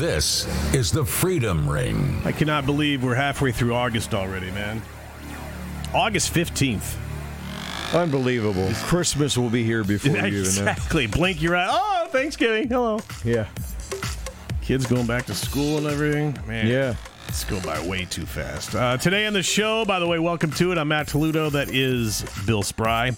This is the Freedom Ring. I cannot believe we're halfway through August already, man. August 15th. Unbelievable. Christmas will be here before you even know. exactly. Blink your eye. Oh, Thanksgiving. Hello. Yeah. Kids going back to school and everything. Man. Yeah. It's going by way too fast. Uh, today on the show, by the way, welcome to it. I'm Matt Toledo. That is Bill Spry.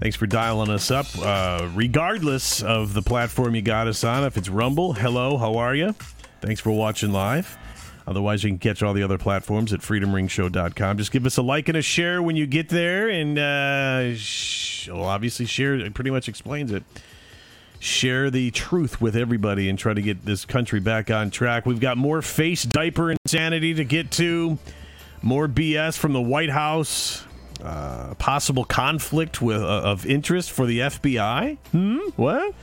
Thanks for dialing us up. Uh, regardless of the platform you got us on, if it's Rumble, hello, how are you? Thanks for watching live. Otherwise, you can catch all the other platforms at freedomringshow.com. Just give us a like and a share when you get there. And uh, sh- well, obviously, share it pretty much explains it. Share the truth with everybody and try to get this country back on track. We've got more face diaper insanity to get to, more BS from the White House, uh, possible conflict with uh, of interest for the FBI. Hmm? What?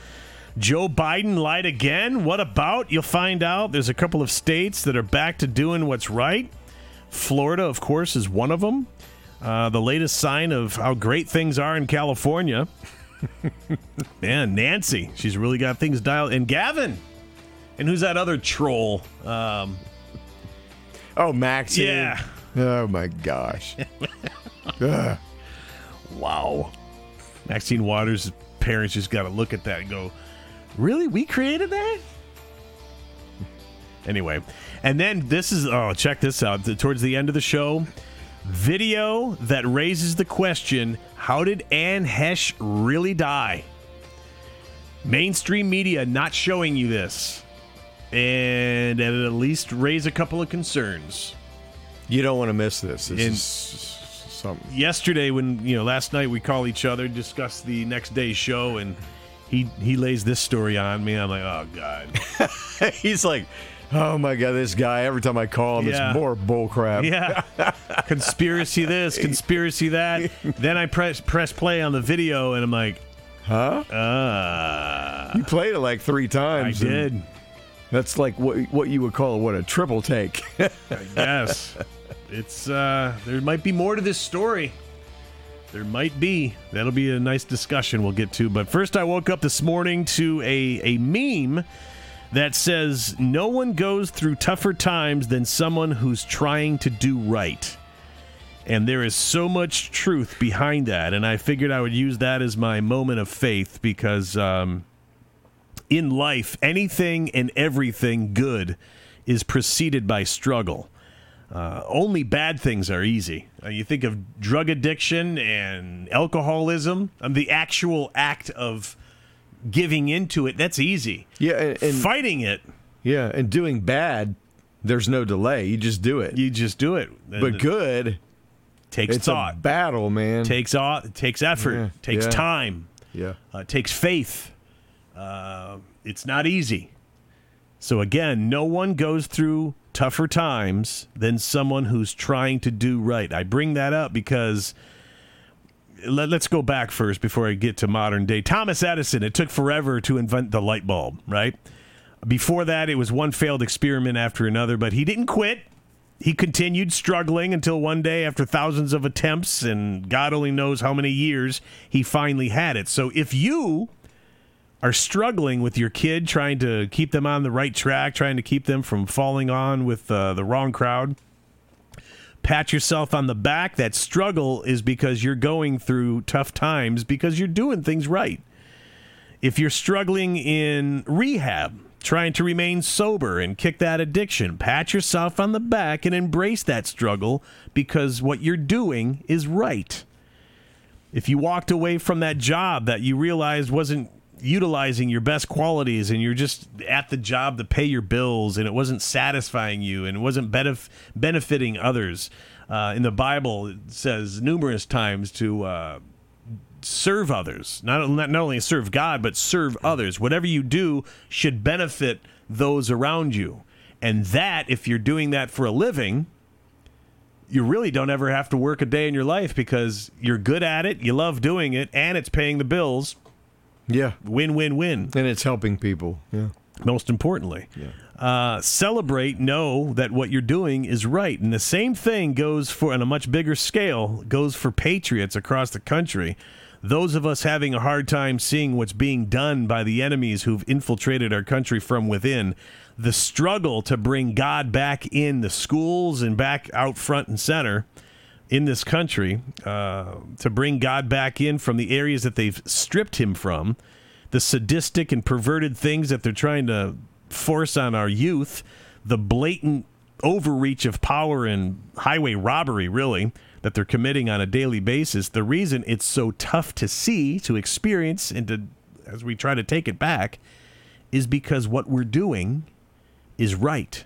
Joe Biden lied again? What about? You'll find out. There's a couple of states that are back to doing what's right. Florida, of course, is one of them. Uh, the latest sign of how great things are in California. Man, Nancy, she's really got things dialed. And Gavin. And who's that other troll? Um, oh, Max. Yeah. Oh, my gosh. Wow. Maxine Waters' parents just got to look at that and go, Really? We created that? Anyway, and then this is, oh, check this out. Towards the end of the show, video that raises the question how did Anne Heche really die? Mainstream media not showing you this. And at least raise a couple of concerns. You don't want to miss this. This In- is something. yesterday when you know last night we call each other discuss the next day's show and he he lays this story on me i'm like oh god He's like, oh my god, this guy. Every time I call him, Yeah. it's more bull crap. yeah conspiracy this conspiracy that then i press press play on the video and i'm like Huh? uh You played it like three times. and did That's like what what you would call what a triple take. yes it's uh there might be more to this story there might be. That'll be a nice discussion we'll get to. But first i woke up this morning to a a meme that says no one goes through tougher times than someone who's trying to do right. And there is so much truth behind that. And i figured i would use that as my moment of faith because um in life, anything and everything good is preceded by struggle. Uh, only bad things are easy. Uh, you think of drug addiction and alcoholism, um, the actual act of giving into it, that's easy. yeah, and, and Fighting it, yeah, and doing bad, there's no delay. You just do it. you just do it. but good, takes it's thought, a battle, man. takes au- takes effort, Yeah, takes yeah. time. yeah. Uh, takes faith. Uh, it's not easy. So, again, no one goes through tougher times than someone who's trying to do right. I bring that up because let, us go back first before I get to modern day. Thomas Edison, it took forever to invent the light bulb, right? Before that, it was one failed experiment after another, but he didn't quit. He continued struggling until one day, after thousands of attempts and God only knows how many years, he finally had it. So if you are struggling with your kid, trying to keep them on the right track, trying to keep them from falling on with uh, the wrong crowd, pat yourself on the back. That struggle is because you're going through tough times because you're doing things right. If you're struggling in rehab, trying to remain sober and kick that addiction, pat yourself on the back and embrace that struggle because what you're doing is right. If you walked away from that job that you realized wasn't utilizing your best qualities and you're just at the job to pay your bills and it wasn't satisfying you and it wasn't benef- benefiting others, uh, in the Bible it says numerous times to uh, serve others. Not, not not only serve God, but serve others. Whatever you do should benefit those around you. And that, if you're doing that for a living, you really don't ever have to work a day in your life because you're good at it, you love doing it, and it's paying the bills. Yeah. Win, win, win. And it's helping people. Yeah. Most importantly, uh, celebrate, know that what you're doing is right. And the same thing goes for, on a much bigger scale, goes for patriots across the country. Those of us having a hard time seeing what's being done by the enemies who've infiltrated our country from within, the struggle to bring God back in the schools and back out front and center in this country, uh, to bring God back in from the areas that they've stripped him from, the sadistic and perverted things that they're trying to force on our youth, the blatant overreach of power and highway robbery, really, that they're committing on a daily basis. The reason it's so tough to see, to experience, and to, as we try to take it back, is because what we're doing is right.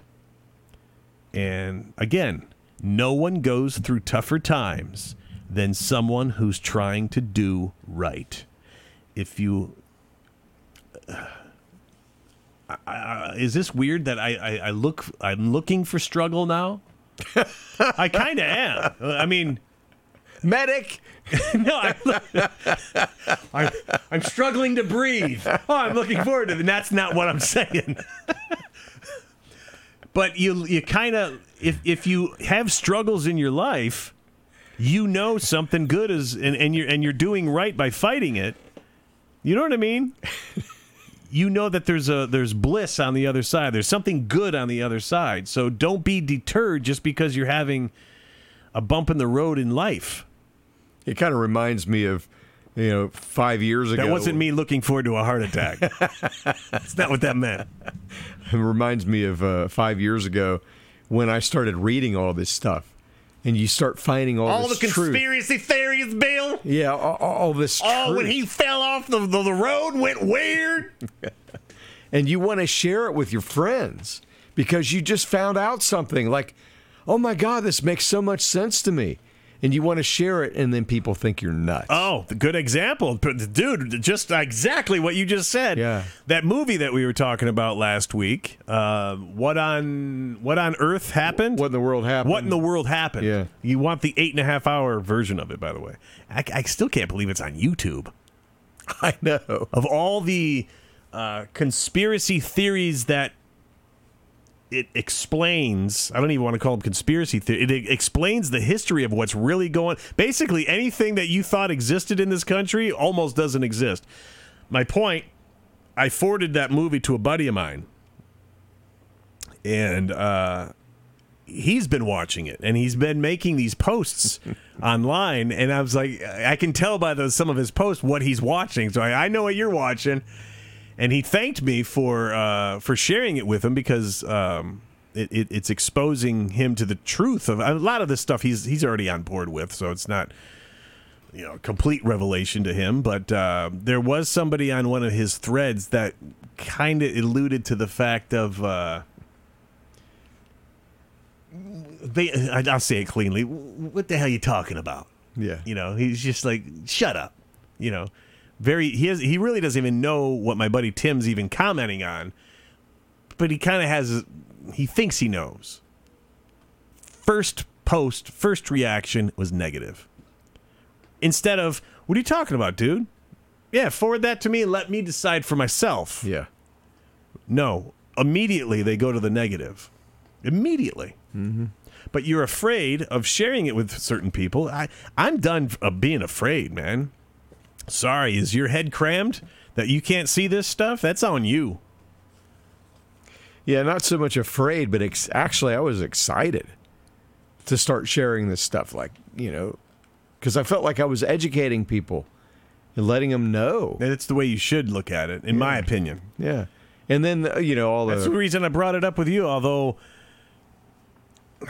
And again, no one goes through tougher times than someone who's trying to do right. If you. Uh, is this weird that I, I, I look I'm looking for struggle now? I kind of am. I mean, Medic. no, I, I'm, I'm struggling to breathe. Oh, I'm looking forward to it. And that's not what I'm saying. but you you kind of if if you have struggles in your life, you know something good is and, and you're and you're doing right by fighting it. You know what I mean? you know that there's a there's bliss on the other side. There's something good on the other side. So don't be deterred just because you're having a bump in the road in life. It kind of reminds me of, you know, five years ago. That wasn't me looking forward to a heart attack. That's not what that meant. It reminds me of uh, five years ago when I started reading all this stuff, and you start finding all, All the truth. conspiracy theories, Bill. Yeah, all, all this. Oh, when he fell off the, the, the road, went weird. and you want to share it with your friends because you just found out something like, oh my God, this makes so much sense to me. And you want to share it, and then people think you're nuts. Oh, the good example, dude. Just exactly what you just said. Yeah. That movie that we were talking about last week. Uh, what on what on earth happened? What in the world happened? What in the world happened? Yeah. You want the eight and a half hour version of it, by the way. I, I still can't believe it's on YouTube. I know. Of all the uh, conspiracy theories that it explains, I don't even want to call them conspiracy theory. It explains the history of what's really going. Basically, anything that you thought existed in this country almost doesn't exist. My point. I forwarded that movie to a buddy of mine, and uh, he's been watching it and he's been making these posts online and i was like i can tell by those some of his posts what he's watching so i, I know what you're watching and he thanked me for uh, for sharing it with him because um, it, it, it's exposing him to the truth of a lot of this stuff he's he's already on board with so it's not you know complete revelation to him but uh, there was somebody on one of his threads that kind of alluded to the fact of uh, they I- I'll say it cleanly. What the hell are you talking about? Yeah. You know, he's just like, shut up. You know, very he has he really doesn't even know what my buddy Tim's even commenting on, but he kind of has he thinks he knows. First post, first reaction was negative. Instead of, what are you talking about, dude? Yeah, forward that to me and let me decide for myself. Yeah. No, immediately they go to the negative. Immediately. Mm-hmm. But you're afraid of sharing it with certain people. I, I'm done of being afraid, man. Sorry, is your head crammed that you can't see this stuff? That's on you. Yeah, not so much afraid, but ex- actually, I was excited to start sharing this stuff. Like, you know, because I felt like I was educating people and letting them know. And it's the way you should look at it, in my opinion. Yeah. And then, uh, you know, all That's the. That's the reason I brought it up with you, although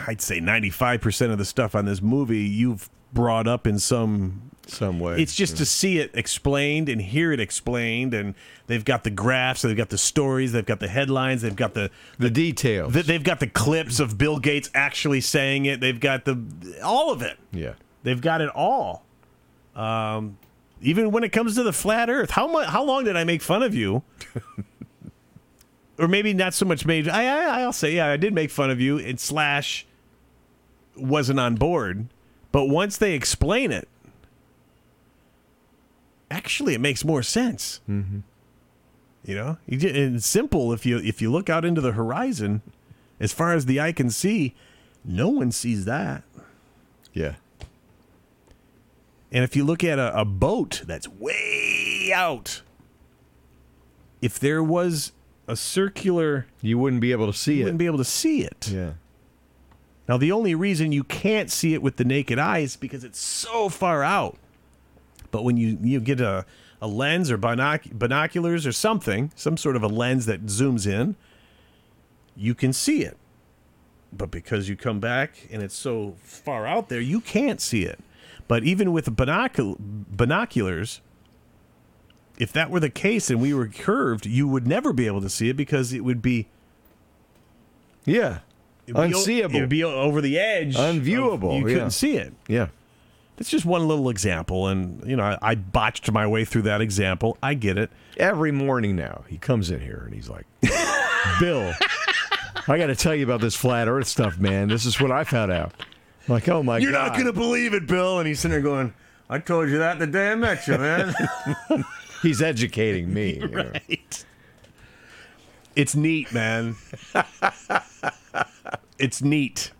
I'd say 95% of the stuff on this movie you've brought up in some some way. It's just to see it explained and hear it explained, and they've got the graphs, they've got the stories, they've got the headlines, they've got the the details. th- they've got the clips of Bill Gates actually saying it. They've got the all of it. yeah. They've got it all. Um, even when it comes to the flat Earth, how much? How long did I make fun of you? or maybe not so much made. I, I I'll say yeah, I did make fun of you. And slash wasn't on board, but once they explain it, actually it makes more sense. Mm-hmm. You know, you ju- and it's simple if you if you look out into the horizon, as far as the eye can see, no one sees that. Yeah. And if you look at a, a boat that's way out, if there was a circular, You wouldn't be able to see you it. wouldn't be able to see it. yeah. Now, the only reason you can't see it with the naked eye is because it's so far out. But when you, you get a, a lens or binoc- binoculars or something, some sort of a lens that zooms in, you can see it. But because you come back and it's so far out there, you can't see it. But even with binocul- binoculars, if that were the case and we were curved, you would never be able to see it because it would be Yeah. Be o- Unseeable. It would be over the edge. of- Unviewable, you couldn't see it. yeah. It's just one little example, and you know, I, I botched my way through that example. I get it. Every morning now, he comes in here and he's like, Bill, I got to tell you about this flat earth stuff, man. This is what I found out. I'm like, oh my god. You're God. Not going to believe it, Bill. And he's sitting there going, "I told you that the day I met you, man." He's educating me. you know. right. It's neat, man. it's neat.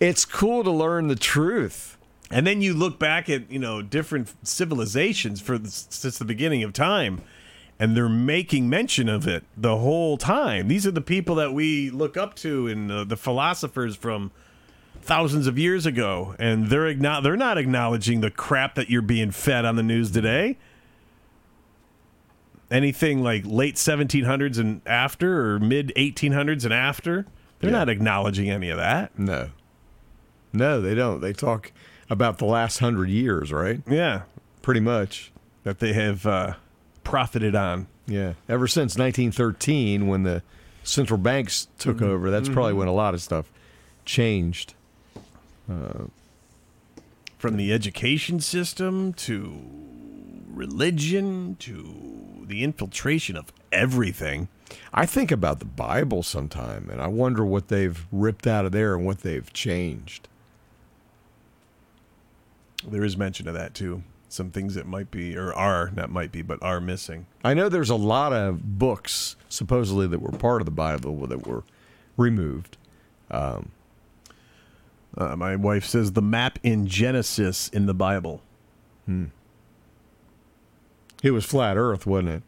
It's cool to learn the truth. And then you look back at you know different civilizations for the, since the beginning of time, and they're making mention of it the whole time. These are the people that we look up to and uh, the philosophers from thousands of years ago, and they're igno- they're not acknowledging the crap that you're being fed on the news today. Anything like late 1700s and after, or mid 1800s and after, they're Yeah. not acknowledging any of that. No. No, they don't. They talk about the last hundred years, right? Yeah, Pretty much. that they have uh, profited on. Yeah. Ever since 1913, when the central banks took mm-hmm. over, that's probably mm-hmm. when a lot of stuff changed. Uh, from the education system to religion to the infiltration of everything. I think about the Bible sometime, and I wonder what they've ripped out of there and what they've changed. There is mention of that too. Some things that might be, or are, not might be, but are missing. I know there's a lot of books supposedly that were part of the Bible that were removed. Uh, my wife says the map in Genesis in the Bible. It was flat Earth, wasn't it?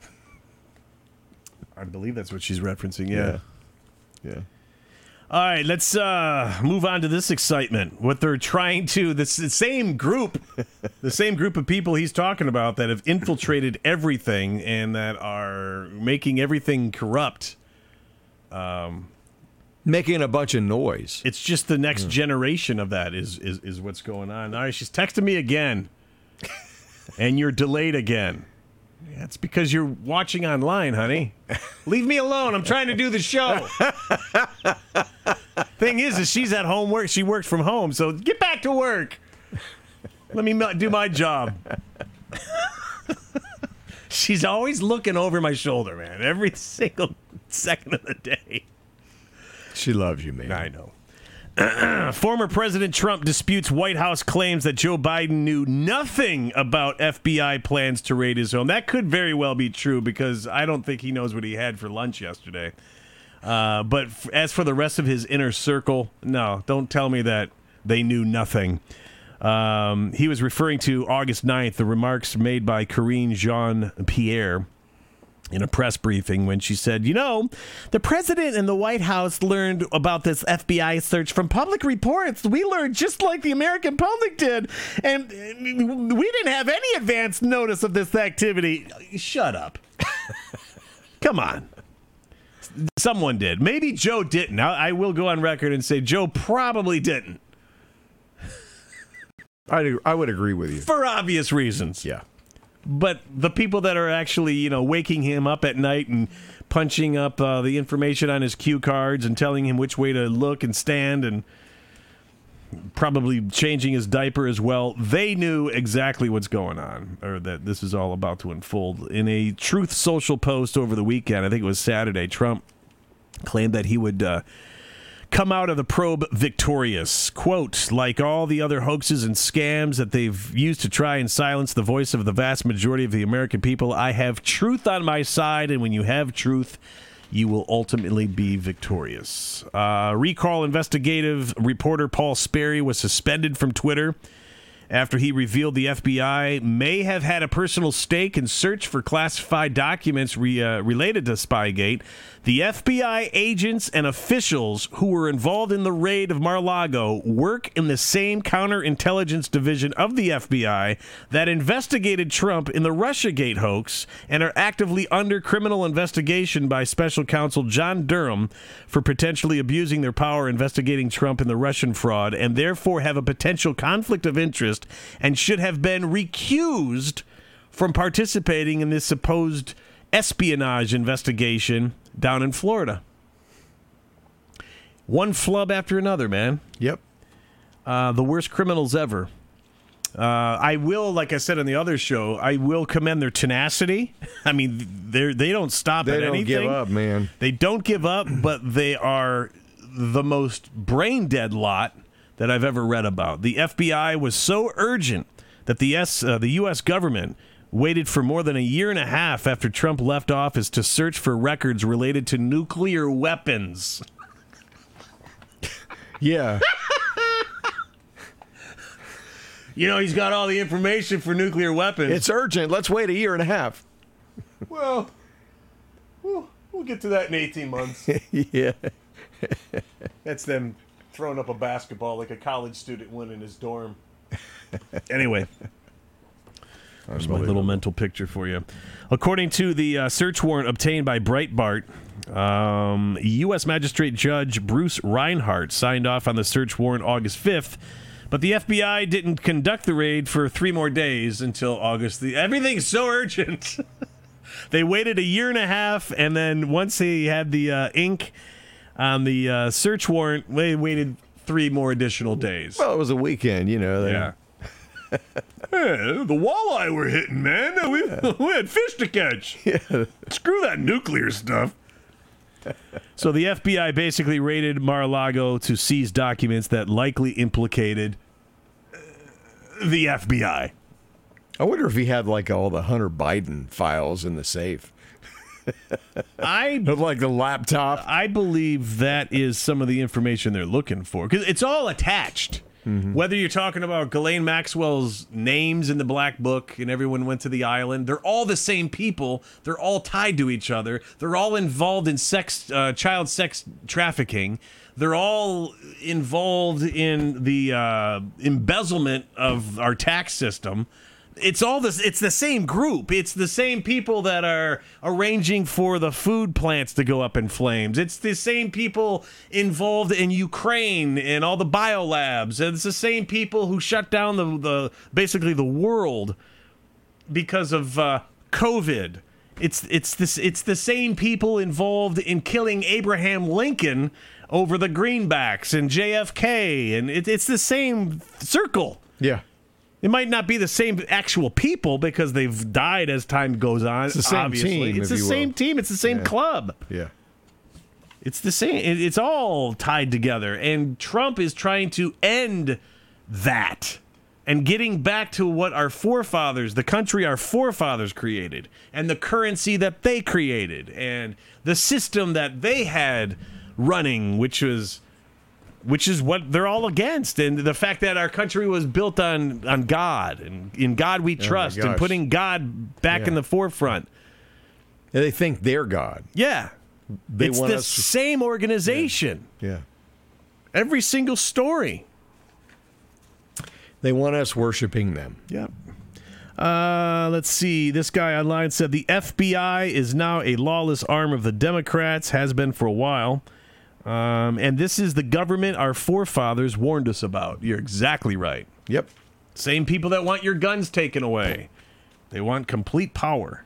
I believe that's what she's referencing. Yeah. Yeah. All right, let's uh, move on to this excitement. What they're trying to this the same group, the same group of people he's talking about that have infiltrated everything and that are making everything corrupt. Making a bunch of noise. It's just the next generation of that is, is is what's going on. All right, she's texting me again, and you're delayed again. That's because you're watching online, honey. Leave me alone. I'm trying to do the show. Thing is, is she's at home work. She works from home, so get back to work. Let me do my job. she's always looking over my shoulder, man. Every single second of the day. She loves you, man. I know. Former President Trump disputes White House claims that Joe Biden knew nothing about FBI plans to raid his home. That could very well be true because I don't think he knows what he had for lunch yesterday. Uh, but f- as for the rest of his inner circle, no, don't tell me that they knew nothing. Um, he was referring to August 9th, the remarks made by Karine Jean Pierre in a press briefing when she said, You know, the president and the White House learned about this FBI search from public reports. We learned just like the American public did. And uh, we didn't have any advance notice of this activity. Shut up. Come on. Someone did. Maybe Joe didn't. I, I will go on record and say Joe probably didn't I, I would agree with you. for obvious reasons. Yeah. But the people that are actually you know waking him up at night and punching up uh, the information on his cue cards and telling him which way to look and stand and probably changing his diaper as well they knew exactly what's going on or that this is all about to unfold. In a truth social post over the weekend i think it was saturday trump claimed that he would uh, come out of the probe victorious. Quote, like all the other hoaxes and scams that they've used to try and silence the voice of the vast majority of the American people, I have truth on my side, and when you have truth, you will ultimately be victorious. Uh, recall investigative reporter Paul Sperry was suspended from Twitter after he revealed the FBI may have had a personal stake in search for classified documents re, uh, related to Spygate. The FBI agents and officials who were involved in the raid of Mar-a-Lago work in the same counterintelligence division of the FBI that investigated Trump in the Russiagate hoax and are actively under criminal investigation by special counsel John Durham for potentially abusing their power investigating Trump in the Russian fraud and therefore have a potential conflict of interest and should have been recused from participating in this supposed espionage investigation down in Florida. One flub after another, man. Yep. Uh, the worst criminals ever. Uh, I will, like I said on the other show, I will commend their tenacity. I mean, they they don't stop They at don't anything. give up, man. They don't give up, but they are the most brain dead lot that I've ever read about. The FBI was so urgent that the S, uh, the U.S. government waited for more than a year and a half after Trump left office to search for records related to nuclear weapons. Yeah. You know, he's got all the information for nuclear weapons. it's urgent. Let's wait a year and a half. well, we'll, we'll get to that in 18 months. yeah. That's them throwing up a basketball like a college student would in his dorm. anyway, there's my little mental picture for you. According to the uh, search warrant obtained by Breitbart, um, U.S. Magistrate Judge Bruce Reinhart signed off on the search warrant August 5th, but the FBI didn't conduct the raid for three more days until August. The everything's so urgent. they waited a year and a half, and then once they had the uh, ink on the uh, search warrant, they waited three more additional days. Well, it was a weekend, you know. they- Yeah. Hey, the walleye we're hitting, man. We, we had fish to catch. Yeah. Screw that nuclear stuff. So the FBI basically raided Mar-a-Lago to seize documents that likely implicated uh, the FBI. I wonder if he had like all the Hunter Biden files in the safe. I Like the laptop. I believe that is some of the information they're looking for because it's all attached. Whether you're talking about Ghislaine Maxwell's names in the black book and everyone went to the island, they're all the same people. They're all tied to each other. They're all involved in sex, uh, child sex trafficking. They're all involved in the uh, embezzlement of our tax system it's all this it's the same group. It's the same people that are arranging for the food plants to go up in flames. It's the same people involved in ukraine and all the biolabs. And it's the same people who shut down the, the basically the world because of uh, covid. It's it's this it's the same people involved in killing abraham lincoln over the greenbacks and jfk and it, it's the same circle. Yeah. It might not be the same actual people because they've died as time goes on. It's the same obviously. team, It's the same will. team. It's the same club. Yeah. It's the same. It's all tied together. And Trump is trying to end that and getting back to what our forefathers, the country our forefathers created, and the currency that they created, and the system that they had running, which was which is what they're all against and the fact that our country was built on on God and in God we trust and putting God back in the forefront. And they think they're God. Yeah. They it's the to- same organization. Yeah. Every single story. They want us worshiping them. Yep. Uh, let's see. This guy online said the FBI is now a lawless arm of the Democrats, has been for a while. Um, and this is the government our forefathers warned us about. You're exactly right. Yep. Same people that want your guns taken away. They want complete power.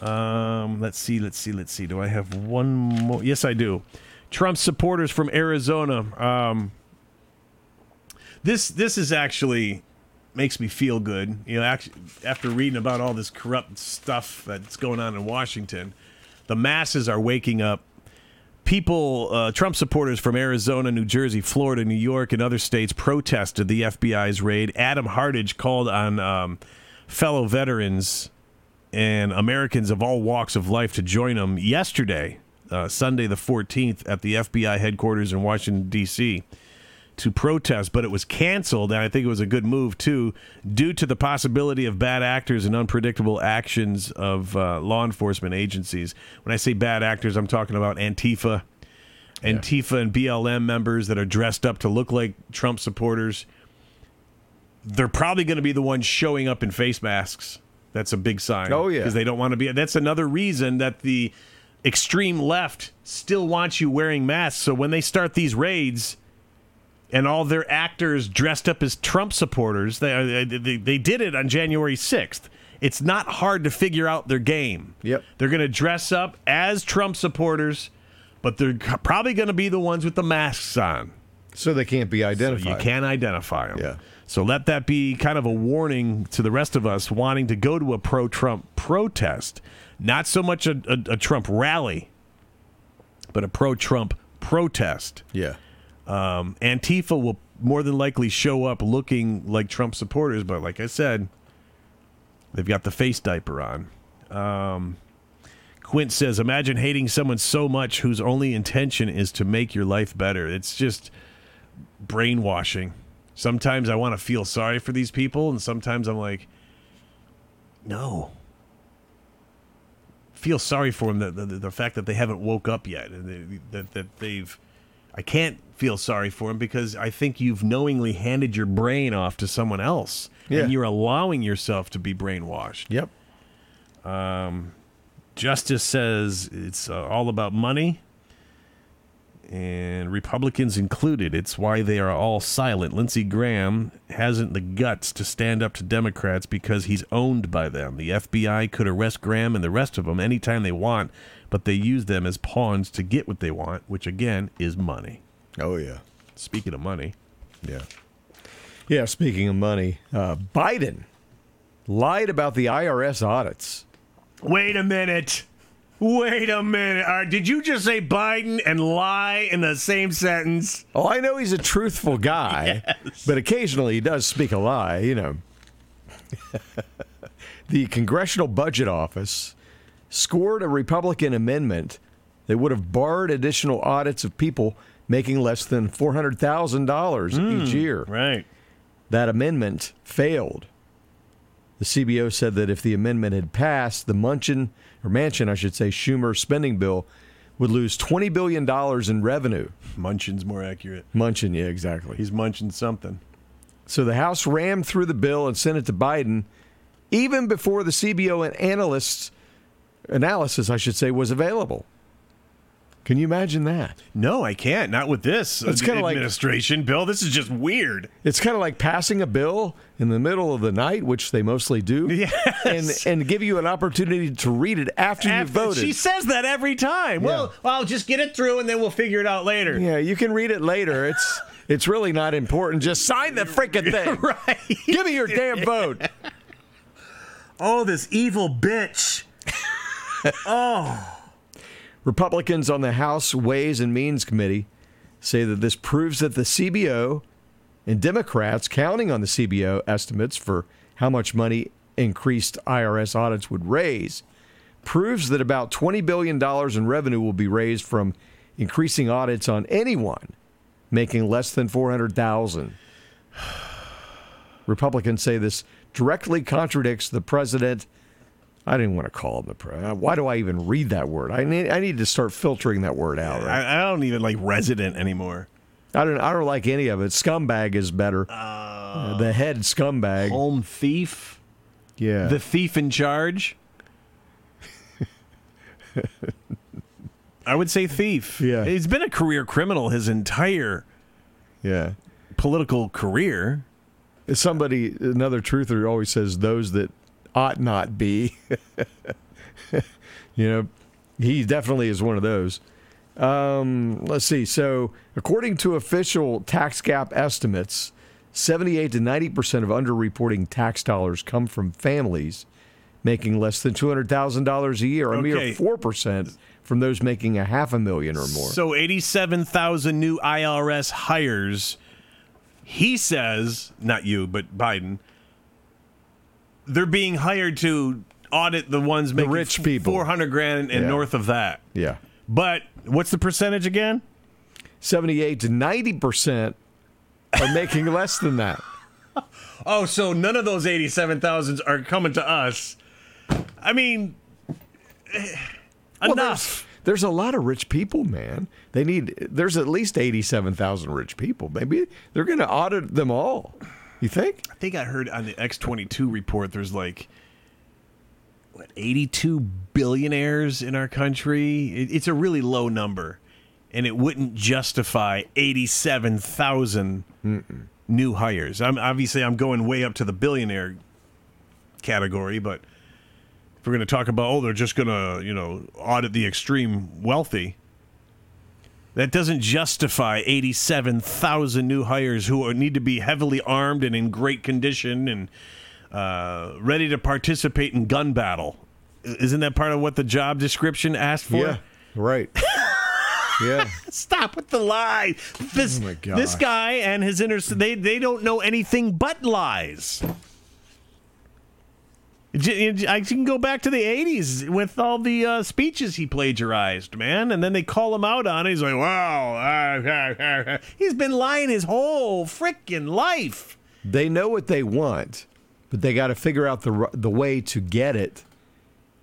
Um, let's see, let's see, let's see. Do I have one more? Yes, I do. Trump supporters from Arizona. Um, this this is actually makes me feel good. You know, actually, after reading about all this corrupt stuff that's going on in Washington, the masses are waking up people, uh, Trump supporters from Arizona, New Jersey, Florida, New York, and other states protested the FBI's raid. Adam Hardage called on um, fellow veterans and Americans of all walks of life to join him yesterday, uh, Sunday the 14th, at the FBI headquarters in Washington, D.C. to protest, but it was canceled, and I think it was a good move too, due to the possibility of bad actors and unpredictable actions of uh, law enforcement agencies. When I say bad actors, I'm talking about Antifa, Antifa and BLM members that are dressed up to look like Trump supporters. They're probably going to be the ones showing up in face masks. That's a big sign. Oh, yeah. because they don't want to be. That's another reason that the extreme left still wants you wearing masks. So when they start these raids and all their actors dressed up as Trump supporters, they, uh, they, they did it on January 6th. It's not hard to figure out their game. Yep. They're going to dress up as Trump supporters, but they're probably going to be the ones with the masks on. So they can't be So identified. you can't identify them. Yeah. So let that be kind of a warning to the rest of us wanting to go to a pro Trump protest. Not so much a, a, a Trump rally, but a pro Trump protest. Yeah. Um, Antifa will more than likely show up looking like Trump supporters, but like I said, they've got the face diaper on. Um, Quint says, Imagine hating someone so much whose only intention is to make your life better. It's just brainwashing. Sometimes I want to feel sorry for these people, and sometimes I'm like, no. Feel sorry for them, the, the, the fact that they haven't woke up yet, and they, that, that they've. I can't feel sorry for him because I think you've knowingly handed your brain off to someone else, Yeah. and you're allowing yourself to be brainwashed. Yep. Justice says it's uh, all about money, and Republicans included. It's why they are all silent. Lindsey Graham hasn't the guts to stand up to Democrats because he's owned by them. The FBI could arrest Graham and the rest of them anytime they want, but they use them as pawns to get what they want, which again is money. Oh yeah. Speaking of money, Yeah. Yeah. Speaking of money, uh, Biden lied about the IRS audits. wait a minute. Wait a minute. Uh, did you just say Biden and lie in the same sentence? Oh, I know he's a truthful guy, but occasionally he does speak a lie, you know. the Congressional Budget Office scored a Republican amendment that would have barred additional audits of people making less than $400,000 each hmm, year. Right. That amendment failed. The CBO said that if the amendment had passed, the Munchin, or Manchin, I should say, Schumer spending bill would lose $20 billion in revenue. Munchin's more accurate. Munchin, yeah, exactly. He's munching something. So the House rammed through the bill and sent it to Biden even before the CBO and analysts analysis, I should say, was available. Can you imagine that? No, I can't. Not with this It's uh, like- administration, Bill. This is just weird. It's kind of like passing a bill in the middle of the night, which they mostly do, Yes. and and give you an opportunity to read it after, you After- voted. She says that every time. Well, well, just get it through and then we'll figure it out later. yeah, you can read it later. It's it's really not important. Just sign the freaking thing. Right. Give me your damn vote. Oh, this evil bitch. Oh. Republicans on the House Ways and Means Committee say that this proves that the CBO and Democrats counting on the CBO estimates for how much money increased IRS audits would raise proves that about $20 billion in revenue will be raised from increasing audits on anyone making less than 400,000. Republicans say this directly contradicts the president I didn't want to call him the president. Why do I even read that word? I need I need to start filtering that word out. Right? I, I don't even like resident anymore. I don't I don't like any of it. Scumbag is better. Uh, the head scumbag. Home thief. yeah. The thief in charge. I would say thief. Yeah. He's been a career criminal his entire yeah. political career. Somebody another truther always says those that ought not be. you know, he definitely is one of those. Um, let's see. So, according to official tax gap estimates, 78 to 90 percent of underreporting tax dollars come from families making less than two hundred thousand dollars a year. A mere four percent from those making a half a million or more. So 87,000 new IRS hires. He says, not you, but Biden, they're being hired to audit the ones making the rich people. 400 grand and Yeah. north of that. yeah, But what's the percentage again? 78 to 90 percent are making less than that. Oh, so none of those 87,000s are coming to us. I mean, Well, enough. There's, there's a lot of rich people, man. They need. There's at least eighty-seven thousand rich people. Maybe they're going to audit them all. You think? I think I heard on the X22 report there's like what 82 billionaires in our country. It, it's a really low number and it wouldn't justify 87,000 new hires. I'm obviously I'm going way up to the billionaire category, but if we're going to talk about oh they're just going to, you know, audit the extreme wealthy, that doesn't justify 87,000 new hires who need to be heavily armed and in great condition and uh, ready to participate in gun battle. Isn't that part of what the job description asked for? Yeah, Right. yeah. Stop with the lie. This Oh this guy and his inner they they don't know anything but lies. I can go back to the '80s with all the uh, speeches he plagiarized, man, and then they call him out on it. He's like, "Wow, he's been lying his whole freaking life." They know what they want, but they got to figure out the the way to get it.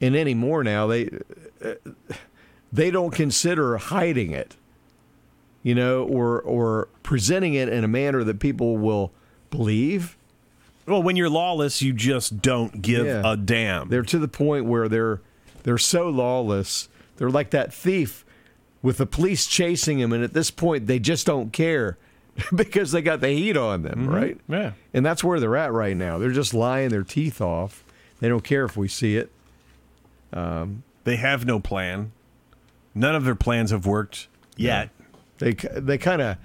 And anymore now, they uh, they don't consider hiding it, you know, or or presenting it in a manner that people will believe. Well, when you're lawless, you just don't give Yeah. a damn. They're to the point where they're they're so lawless. They're like that thief with the police chasing him, and at this point, they just don't care because they got the heat on them, mm-hmm. right? yeah. And that's where they're at right now. They're just lying their teeth off. They don't care if we see it. Um, they have no plan. None of their plans have worked yet. They they kind of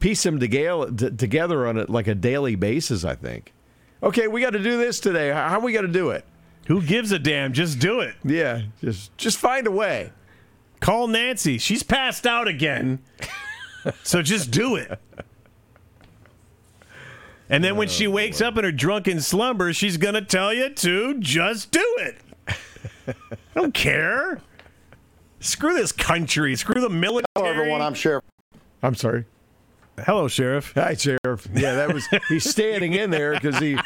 piece them together together on it like a daily basis. I think. Okay, we got to do this today. How how we got to do it? Who gives a damn? Just do it. Yeah, just just find a way. Call Nancy. She's passed out again. so just do it. And then when oh, she wakes up in her drunken slumber, she's going to tell you to just do it. I don't care. Screw this country. Screw the military. Hello, everyone. I'm Sheriff. I'm sorry. Hello, Sheriff. Hi, Sheriff. Yeah, that was he's standing in there because he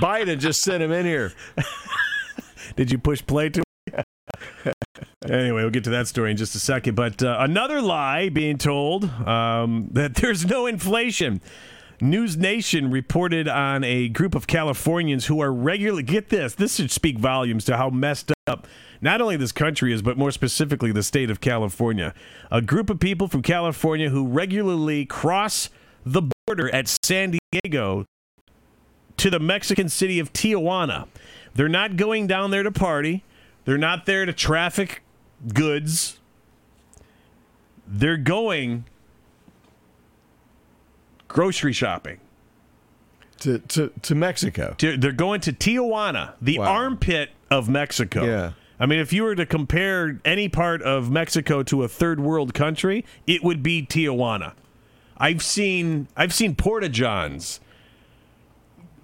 Biden just sent him in here. Did you push play to? anyway, we'll get to that story in just a second. But uh, another lie being told um, that there's no inflation. News Nation reported on a group of Californians who are regularly get this. This should speak volumes to how messed up not only this country is, but more specifically the state of California. A group of people from California who regularly cross the border at San Diego to the Mexican city of Tijuana. They're not going down there to party. They're not there to traffic goods. They're going grocery shopping. To to to Mexico. To- They're going to Tijuana, the Wow. armpit of Mexico. Yeah. I mean, if you were to compare any part of Mexico to a third world country, it would be Tijuana. I've seen I've seen porta johns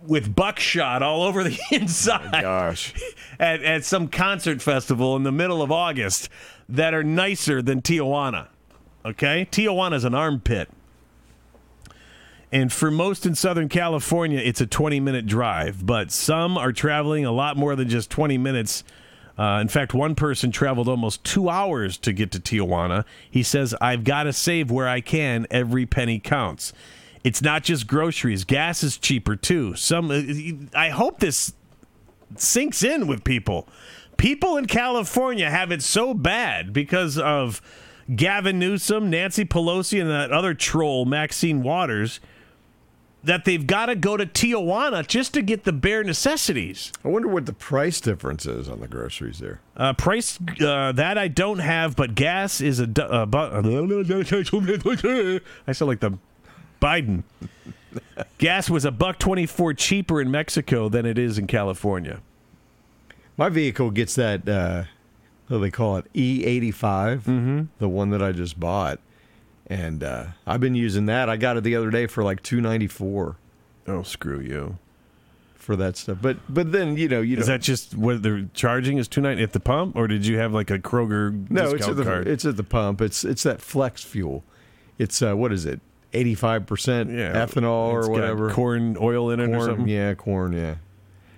with buckshot all over the oh inside Gosh. at, at some concert festival in the middle of August that are nicer than Tijuana. Okay? Tijuana's an armpit. And for most in Southern California, it's a 20 minute drive, but some are traveling a lot more than just 20 minutes. Uh, in fact, one person traveled almost two hours to get to Tijuana. He says, I've got to save where I can. Every penny counts. It's not just groceries, gas is cheaper too. Some, uh, I hope this sinks in with people. People in California have it so bad because of Gavin Newsom, Nancy Pelosi, and that other troll, Maxine Waters, that they've got to go to Tijuana just to get the bare necessities. I wonder what the price difference is on the groceries there. Uh, price uh, that I don't have, but gas is a. du- Uh, bu- I sound like the Biden. gas was a buck twenty four cheaper in Mexico than it is in California. My vehicle gets that uh what do they call it? E eighty five. Mm-hmm. The one that I just bought. And uh, I've been using that. I got it the other day for like two ninety four Oh, screw you! for that stuff. But but then you know you Is that just what they're charging is two ninety at the pump, or did you have like a Kroger no, it's discount at the card? it's at the pump. It's it's that flex fuel. It's uh what is it? eighty-five percent Yeah, ethanol or whatever. corn oil in it or something. yeah, corn, yeah.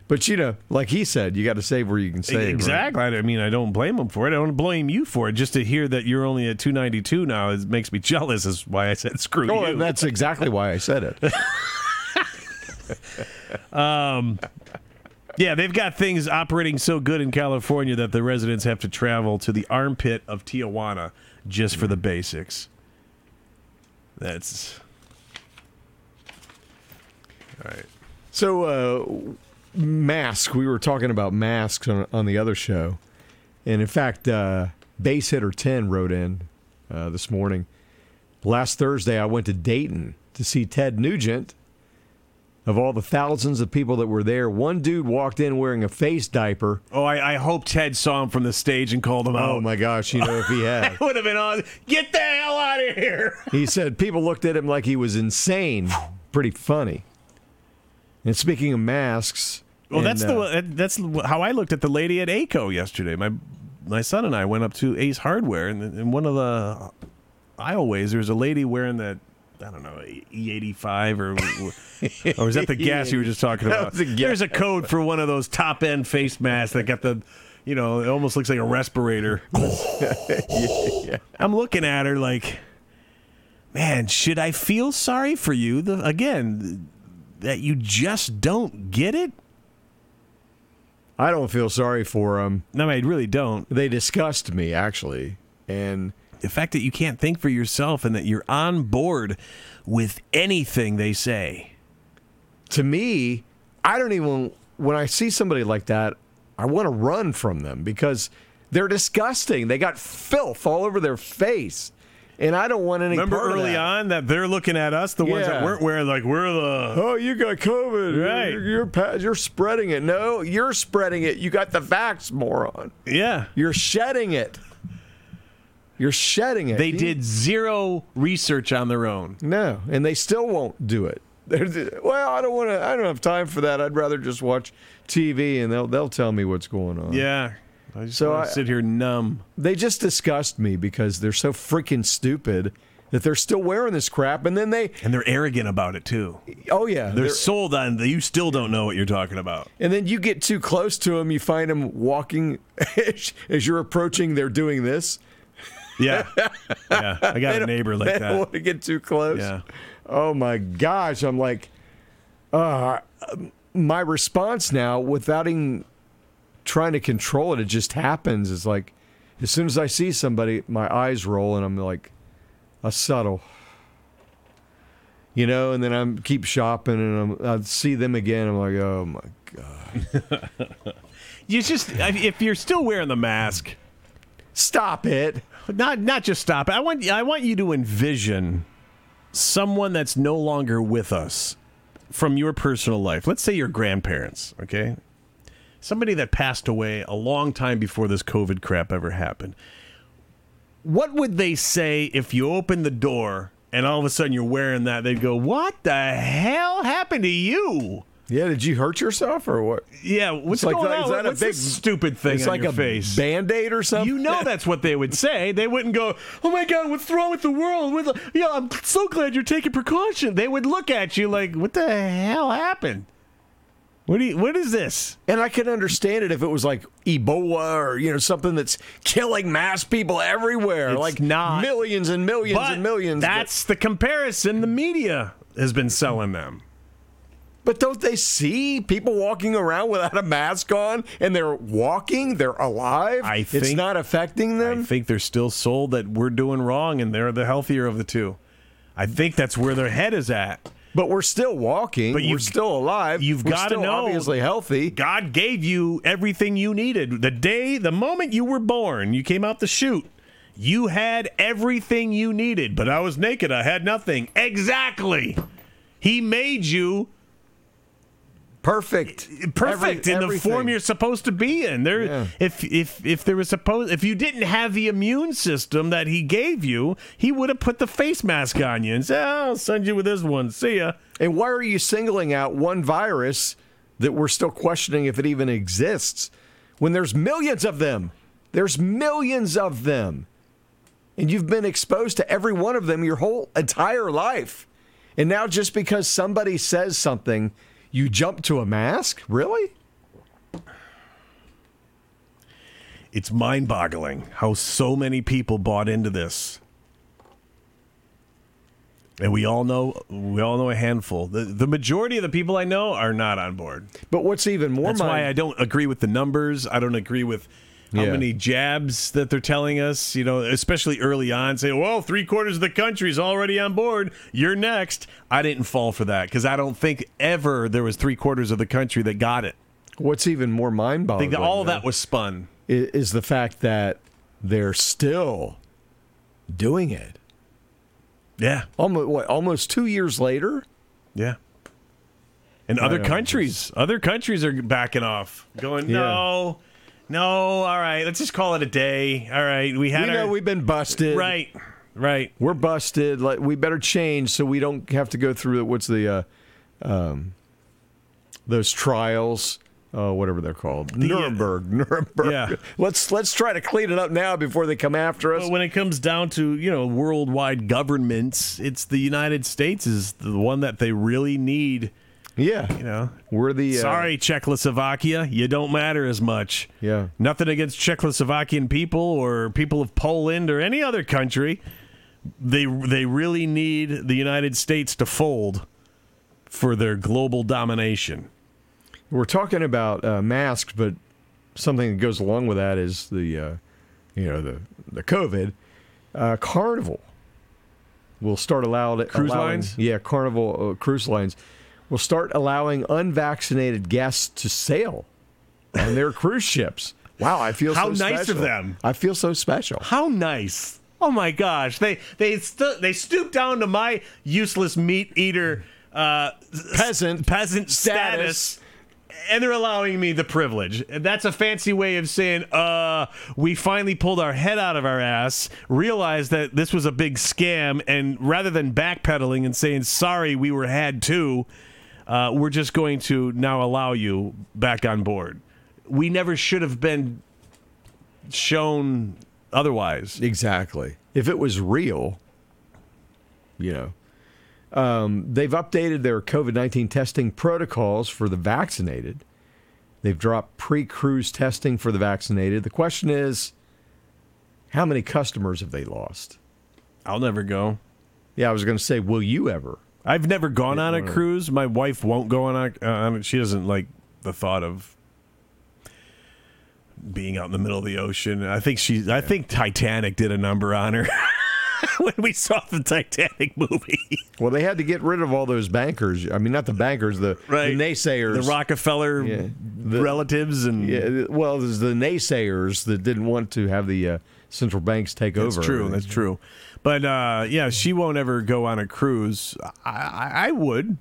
But you know, like he said, you got to save where you can save. Exactly. right? I mean, I don't blame him for it. I don't blame you for it. Just to hear that you're only at 292 now it makes me jealous. Is why I said screw Oh, you. and that's exactly why I said it. Yeah, they've got things operating so good in California that the residents have to travel to the armpit of Tijuana just for the basics. That's all right. So, uh, mask. We were talking about masks on, on the other show, and in fact, uh, base hitter ten wrote in uh, this morning. Last Thursday, I went to Dayton to see Ted Nugent. Of all the thousands of people that were there, one dude walked in wearing a face diaper. Oh, I, I hope Ted saw him from the stage and called him Oh out. Oh my gosh, you know if he had. Would have been on. Get the hell out of here. He said people looked at him like he was insane. Pretty funny. And speaking of masks, Well, and, that's uh, the that's how I looked at the lady at ACO yesterday. My my son and I went up to Ace Hardware, and in one of the aisleways, there was a lady wearing that I don't know E eighty five or or was that the gas you were just talking about? the There's a code for one of those top end face masks that got the you know it almost looks like a respirator. I'm looking at her like, man, should I feel sorry for you? The, again, that you just don't get it. I don't feel sorry for them. No, I really don't. They disgust me actually, and The fact that you can't think for yourself and that you're on board with anything they say. to me, I don't even when I see somebody like that, I want to run from them because they're disgusting. They got filth all over their face, and I don't want any. Remember part of early on that they're looking at us, the ones that weren't wearing, like we're the. Oh, you got COVID. Right. You're, you're, you're spreading it. No, you're spreading it. You got the vax, moron. Yeah. You're shedding it. You're shedding it. They You- did zero research on their own. No, and they still won't do it. They're, well, I don't want to. I don't have time for that. I'd rather just watch TV, and they'll they'll tell me what's going on. Yeah. I just So want I- sit here numb. They just disgust me because they're so freaking stupid that they're still wearing this crap, and then they, And they're arrogant about it too. oh yeah, They're, they're- sold on that you still don't know what you're talking about. and then you get too close to them, you find them walking as you're approaching. They're doing this. Yeah. yeah. I got a neighbor they like don't want to get too close. Yeah. Oh my gosh, I'm like, uh, my response now, without even trying to control it, it just happens. It's like, as soon as I see somebody, my eyes roll, and I'm like, a subtle, you know, and then I'm keep shopping, and I'm, I see them again. I'm like, oh my god, You just if you're still wearing the mask, stop it. not not just stop it. I want I want you to envision someone that's no longer with us from your personal life. Let's say your grandparents, okay? Somebody that passed away a long time before this COVID crap ever happened. What would they say if you opened the door and all of a sudden you're wearing that? They'd go, "What the hell happened to you?" Yeah, did you hurt yourself or what? Yeah, what's It's like going that- on? is that a big- this stupid thing It's on like your a face? band aid or something. You know that's what they would say. They wouldn't go, "Oh my God, what's wrong with the world?" With yeah, I'm so glad you're taking precaution. They would look at you like, "What the hell happened? What do you, What is this?" And I can understand it if it was like Ebola or you know something that's killing mass people everywhere, It's like not. millions and millions But and millions. but- That's the comparison the media has been selling them. But don't they see people walking around without a mask on and they're walking, they're alive? I think, it's not affecting them. I think they're still sold that we're doing wrong and they're the healthier of the two. I think that's where their head is at. But we're still walking. But you're still alive. you've gotta still know- obviously healthy. God gave you everything you needed. The day, the moment you were born, you came out the chute. You had everything you needed, but I was naked. I had nothing. Exactly. He made you Perfect. perfect Every- in the form you're supposed to be in. There, Yeah. if if if there was supposed if you didn't have the immune system that he gave you, he would have put the face mask on you and said, oh, "I'll send you with this one. See ya." And why are you singling out one virus that we're still questioning if it even exists when there's millions of them? There's millions of them. and you've been exposed to every one of them your whole entire life. And now, just because somebody says something, you jump to a mask? Really? It's mind boggling how so many people bought into this. And we all know we all know a handful. The the majority of the people I know are not on board. But what's even more That's mind- why I don't agree with the numbers. I don't agree with how Yeah. many jabs that they're telling us, you know, especially early on, say, well, three quarters of the country's already on board. You're next. I didn't fall for that because I don't think ever there was three quarters of the country that got it. what's even more mind boggling all that was spun. is the fact that they're still doing it. Yeah. Almost what? Almost two years later. Yeah. And other countries, other countries are backing off, going, Yeah. no, no, all right, let's just call it a day. All right, we had we know our we've been busted. right, right. We're busted. Like we better change so we don't have to go through what's the uh, um, those trials. Uh, whatever they're called, Nuremberg, Nuremberg. Yeah. Let's let's try to clean it up now before they come after us. When it comes down to you know worldwide governments, it's the United States is the one that they really need. Yeah, You know, we're the uh, sorry Czechoslovakia, you don't matter as much. Yeah. Nothing against Czechoslovakian people or people of Poland or any other country. They they really need the United States to fold for their global domination. We're talking about uh, masks, but something that goes along with that is the, uh, you know, the the COVID. Uh, Carnival will start allowed at Cruise allowing- lines? Yeah, Carnival uh, cruise lines will start allowing unvaccinated guests to sail on their cruise ships. Wow, I feel How so nice of special. them. I feel so special. How nice! Oh my gosh, they they stu- they stoop down to my useless meat eater uh, Peasant peasant status. status. And they're allowing me the privilege. That's a fancy way of saying, uh, we finally pulled our head out of our ass, realized that this was a big scam, and rather than backpedaling and saying, sorry, we were had too, uh, we're just going to now allow you back on board. We never should have been shown otherwise. Exactly. If it was real, you know. Um, they've updated their COVID 19 testing protocols for the vaccinated. They've dropped pre cruise testing for the vaccinated. The question is how many customers have they lost? I'll never go. Yeah, I was going to say, will you ever? I've never gone on a cruise. My wife won't go on a. Uh, on she doesn't like the thought of being out in the middle of the ocean. I think she. I think Titanic did a number on her when we saw the Titanic movie. Well, they had to get rid of all those bankers. I mean, not the bankers, the, Right. the naysayers. the Rockefeller Yeah. The- relatives and Yeah, well, there's the naysayers that didn't want to have the uh, central banks take over. That's over. true. That's true. But uh, yeah, she won't ever go on a cruise. I, I, I would.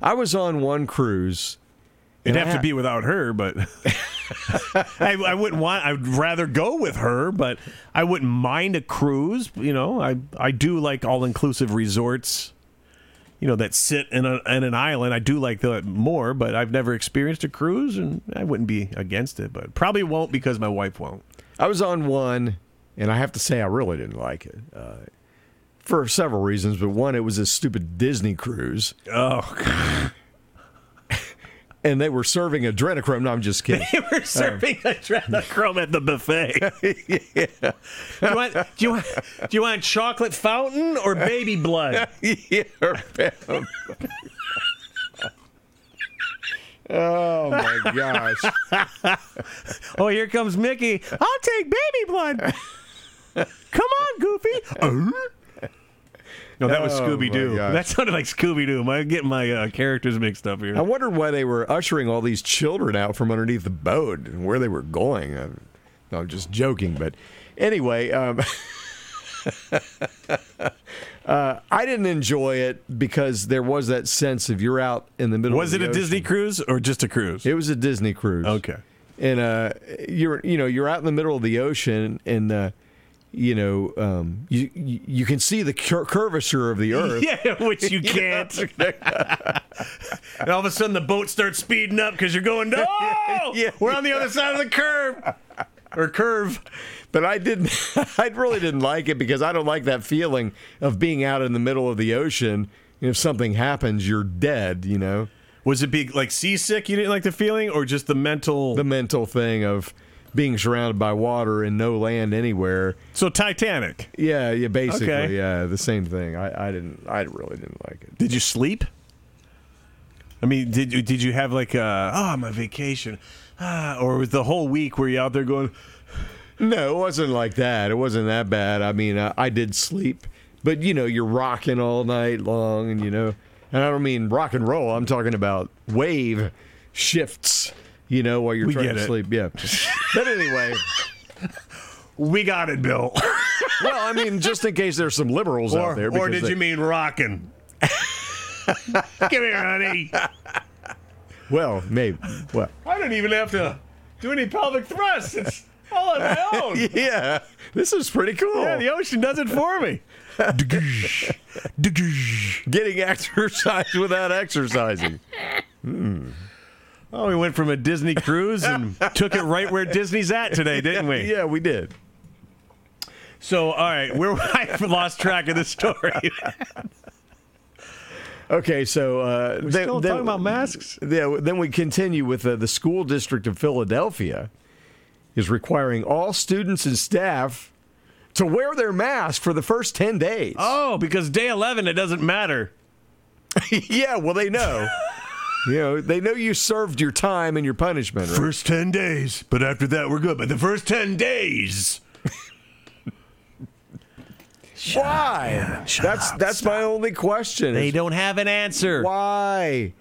I was on one cruise. It'd have to be without her, but I, I wouldn't want. I'd rather go with her, but I wouldn't mind a cruise. You know, I I do like all inclusive resorts. You know that sit in, a, in an island. I do like that more, but I've never experienced a cruise, and I wouldn't be against it. But probably won't because my wife won't. I was on one, and I have to say I really didn't like it uh, for several reasons. But one, it was a stupid Disney cruise, Oh, and they were serving adrenochrome. No, I'm just kidding. they were serving adrenochrome at the buffet. do, you want, do you want do you want chocolate fountain or baby blood? Yeah, oh my gosh! Oh, here comes Mickey. I'll take baby blood. Come on, Goofy. No, that was Oh, Scooby my Doo. gosh. That sounded like Scooby Doo. Am I getting my uh, characters mixed up here. I here? wondered why they were ushering all these children out from underneath the boat and where they were going. I'm, no, I'm just joking, but anyway, um, uh, I didn't enjoy it because there was that sense of you're out in the middle. Was of it the a Disney cruise or just a cruise? It was a Disney cruise. Okay. and uh, you're you know you're out in the middle of the ocean and. Uh, you know, um, you, you can see the cur- curvature of the earth. Yeah, which you can't. and all of a sudden, the boat starts speeding up because you're going, no, Yeah. we're on the other side of the curve. or curve. But I didn't. I really didn't like it because I don't like that feeling of being out in the middle of the ocean. And if something happens, you're dead. You know, Was it be like seasick? You didn't like the feeling, or just the mental? the mental thing of being surrounded by water and no land anywhere. so Titanic. Yeah, yeah, basically, Okay. yeah, the same thing. I, I didn't. I really didn't like it. Did you sleep? I mean, did you did you have like a oh I'm on vacation, ah, or was the whole week were you out there going? No, it wasn't like that. It wasn't that bad. I mean, I, I did sleep, but you know, you're rocking all night long, and you know, and I don't mean rock and roll. I'm talking about wave shifts. You know, while you're We trying to it. sleep. Yeah. but anyway, We got it, Bill. well, I mean, just in case there's some liberals or out there. or did they- you mean rocking? Come here, honey. Well, maybe. Well, I don't even have to do any pelvic thrusts. It's all on my own. yeah, this is pretty cool. Yeah, the ocean does it for me. Getting exercise without exercising. Hmm. Oh, we went from a Disney cruise and took it right where Disney's at today, didn't we? Yeah, we did. So, all right, we're I lost track of the story. Okay, so uh, We're then, still then- talking about masks. Yeah, then we continue with uh, the school district of Philadelphia is requiring all students and staff to wear their mask for the first 10 days. Oh, because day 11, it doesn't matter. yeah, well, they know. You know, they know you served your time and your punishment. Right? First 10 days, but after that, we're good. But the first 10 days. Why? that's that's my only question. They don't have an answer. Why?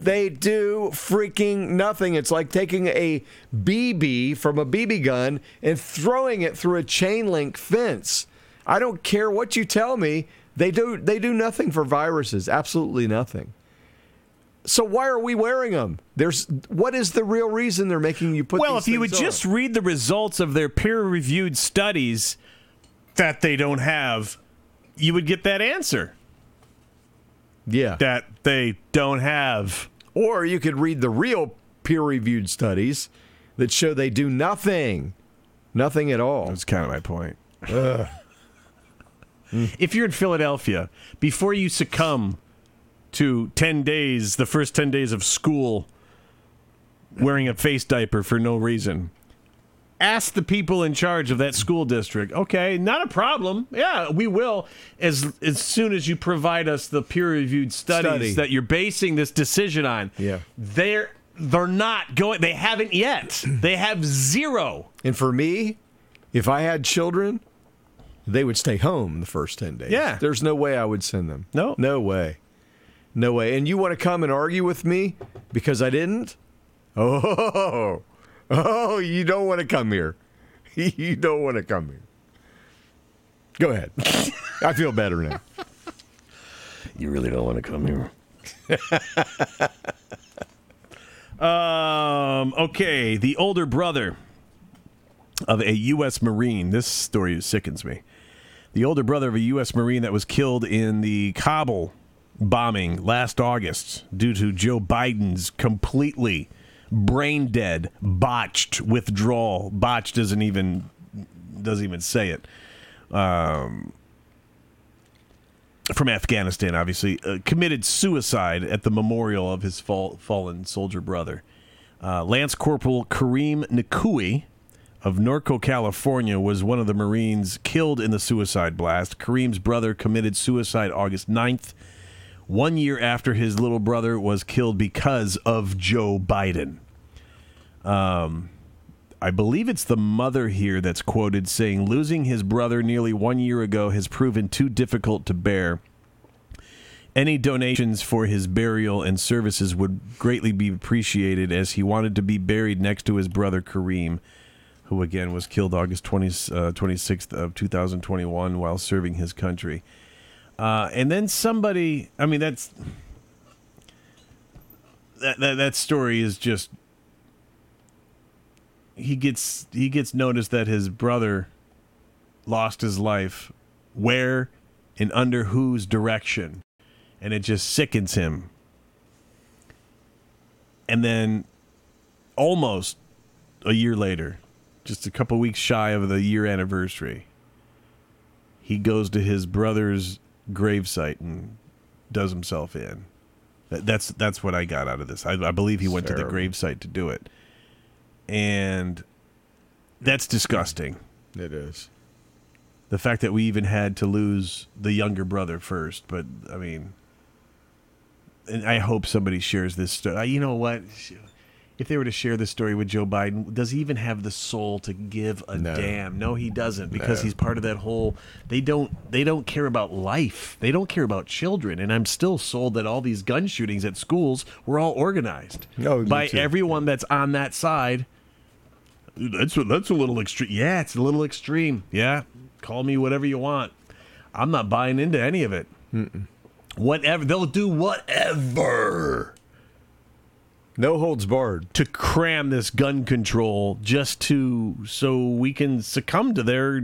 They do freaking nothing. It's like taking a BB from a BB gun and throwing it through a chain link fence. I don't care what you tell me. They do they do nothing for viruses. Absolutely nothing. So why are we wearing them? There's what is the real reason they're making you put? Well, if you would on? just read the results of their peer reviewed studies that they don't have, you would get that answer Yeah. that they don't have. Or you could read the real peer reviewed studies that show they do nothing. Nothing at all. That's kind of my point. if you're in Philadelphia, before you succumb to 10 days, the first 10 days of school, wearing a face diaper for no reason, ask the people in charge of that school district. Okay, not a problem. Yeah, we will as as soon as you provide us the peer-reviewed studies Study. that you're basing this decision on. Yeah. They're they're not going they haven't yet. They have zero. And for me, if I had children, they would stay home the first 10 days. Yeah. There's no way I would send them. No. No way. No way. And you want to come and argue with me because I didn't? Oh, oh, you don't want to come here. You don't want to come here. Go ahead. I feel better now. You really don't want to come here. um, okay, the older brother of a U.S. Marine. This story sickens me. The older brother of a U.S. Marine that was killed in the Kabul bombing last August due to Joe Biden's completely brain dead, botched withdrawal. Botched doesn't even doesn't even say it from Afghanistan, obviously, uh, committed suicide at the memorial of his fall, fallen soldier brother. Uh, Lance Corporal Kareem Nikui of Norco, California, was one of the Marines killed in the suicide blast. Kareem's brother committed suicide August 9th, one year after his little brother was killed because of Joe Biden. I believe it's the mother here that's quoted saying, Losing his brother nearly one year ago has proven too difficult to bear. Any donations for his burial and services would greatly be appreciated as he wanted to be buried next to his brother Kareem, who again was killed August 20, uh, 26th of 2021 while serving his country. Uh, and then somebody, I mean, that's that, that that story is just he gets he gets noticed that his brother lost his life where and under whose direction. And it just sickens him. And then almost a year later just a couple weeks shy of the year anniversary, he goes to his brother's gravesite and does himself in. That, that's that's what I got out of this. I, I believe he went to the Terrible. gravesite to do it, and that's disgusting. It is. The fact that we even had to lose the younger brother first, but I mean, and I hope somebody shares this story. You know what? If they were to share this story with Joe Biden, does he even have the soul to give a No. damn? No, he doesn't because No. he's part of that whole. They don't. They don't care about life. They don't care about children. And I'm still sold that all these gun shootings at schools were all organized Oh, by everyone that's on that side. That's a, that's a little extreme. Yeah, it's a little extreme. Yeah, call me whatever you want. I'm not buying into any of it. Whatever they'll do, whatever No holds barred. to cram this gun control just to so we can succumb to their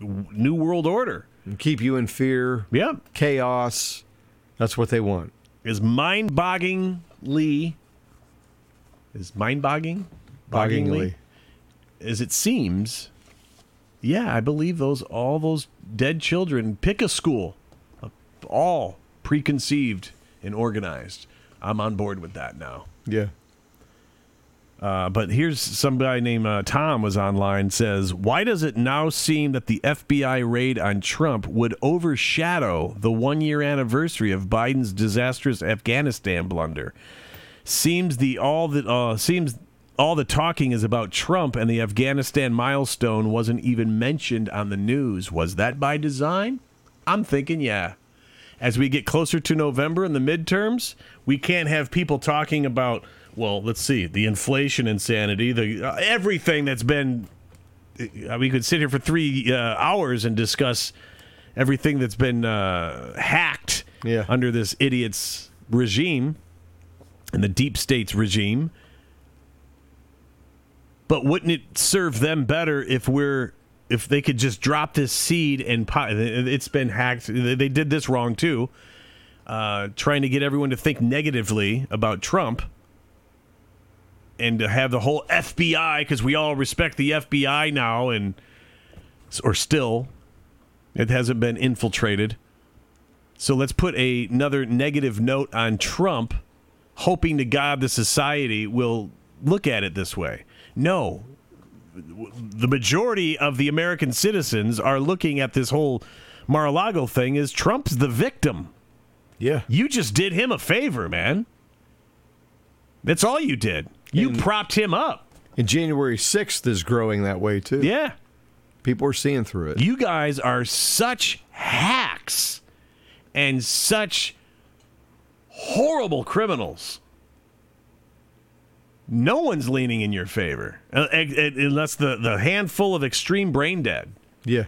new world order. And keep you in fear, Yep, chaos. That's what they want. is mind-bogglingly is mind-bogging, Boggingly. as it seems. Yeah, I believe those all those dead children. Pick a school, all preconceived and organized. I'm on board with that now. Yeah. Uh, but here's some guy named uh, Tom was online says, "Why does it now seem that the FBI raid on Trump would overshadow the one year anniversary of Biden's disastrous Afghanistan blunder? Seems the all that uh, seems all the talking is about Trump and the Afghanistan milestone wasn't even mentioned on the news. Was that by design? I'm thinking, yeah." as we get closer to November and the midterms, we can't have people talking about, well, let's see, the inflation insanity, the uh, everything that's been. Uh, we could sit here for three uh, hours and discuss everything that's been uh, hacked Yeah. under this idiot's regime and the deep state's regime. But wouldn't it serve them better if we're if they could just drop this seed and it's been hacked? They did this wrong too, uh, trying to get everyone to think negatively about Trump and to have the whole FBI because we all respect the FBI now and or still it hasn't been infiltrated. So let's put a, another negative note on Trump, hoping to God the society will look at it this way. No, the majority of the American citizens are looking at this whole Mar-a-Lago thing as Trump's the victim. Yeah. You just did him a favor, man. That's all you did. You And- propped him up. And January 6th is growing that way too. Yeah. People are seeing through it. You guys are such hacks and such horrible criminals. No one's leaning in your favor uh, unless the, the handful of extreme brain dead. Yeah.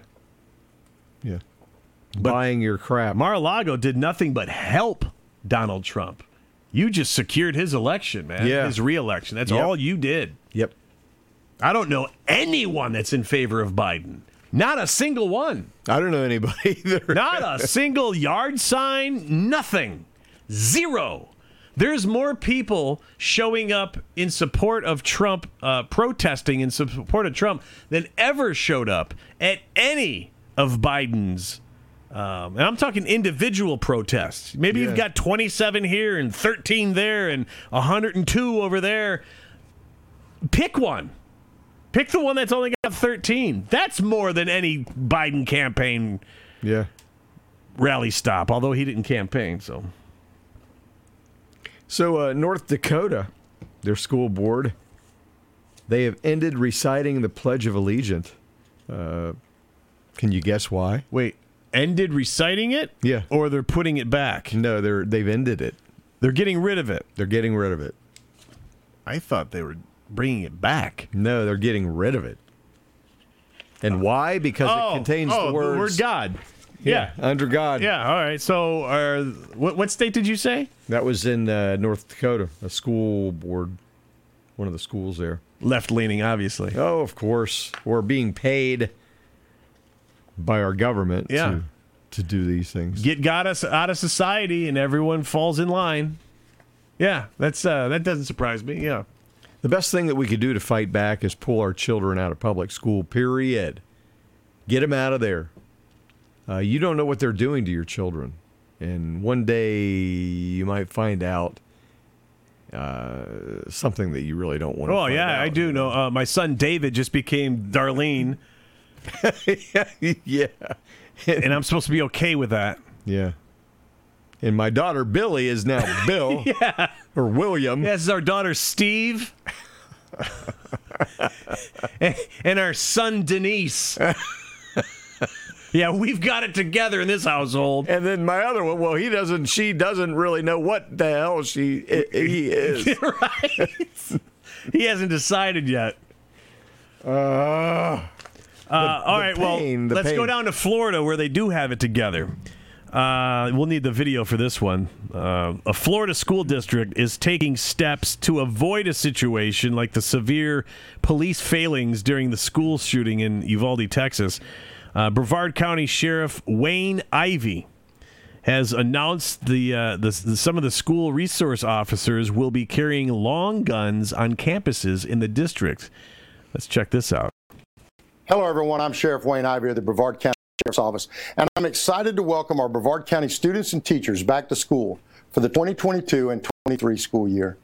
Buying your crap. Mar-a-Lago did nothing but help Donald Trump. You just secured his election, man. Yeah. His reelection. That's Yep. all you did. yep. I don't know anyone that's in favor of Biden. Not a single one. I don't know anybody either. Not a single yard sign, nothing. Zero. There's more people showing up in support of Trump, uh, protesting in support of Trump, than ever showed up at any of Biden's. Um, and I'm talking individual protests. Maybe Yeah. you've got 27 here and 13 there and 102 over there. Pick one. Pick the one that's only got 13. That's more than any Biden campaign Yeah. rally stop, although he didn't campaign. So So uh, North Dakota, their school board, they have ended reciting the Pledge of Allegiance. Uh, can you guess why? wait, ended reciting it? Yeah. Or they're putting it back? No, they're they've ended it. They're getting rid of it. They're getting rid of it. I thought they were bringing it back. No, they're getting rid of it. And why? Because it contains oh, the words word God. Yeah. under God. Yeah. All right. So, are, what what state did you say? That was in uh, North Dakota, a school board, one of the schools there. Left leaning, obviously. Oh, of course. We're being paid by our government Yeah. to, to do these things. Get God us out of society, and everyone falls in line. Yeah, that's uh, that doesn't surprise me. Yeah. The best thing that we could do to fight back is pull our children out of public school, period. Get them out of there. Uh, you don't know what they're doing to your children. And one day you might find out uh, something that you really don't want to Oh yeah. I do know. Uh, my son David just became Darlene, yeah. and I'm supposed to be okay with that. Yeah. And my daughter Billy is now Bill Yeah. or William. This is our daughter Steve, and, and our son Denise. yeah, we've got it together in this household. And then my other one, well, he doesn't, she doesn't really know what the hell she he is. right? he hasn't decided yet. Uh, Uh, all right, pain, well, let's go down to Florida where they do have it together. Uh, we'll need the video for this one. Uh, a Florida school district is taking steps to avoid a situation like the severe police failings during the school shooting in Uvalde, Texas. Uh, Brevard County Sheriff Wayne Ivey has announced the, uh, the, the some of the school resource officers will be carrying long guns on campuses in the district. Let's check this out. Hello, everyone. I'm Sheriff Wayne Ivey of the Brevard County Sheriff's Office, and I'm excited to welcome our Brevard County students and teachers back to school for the 2022 and 23 school year.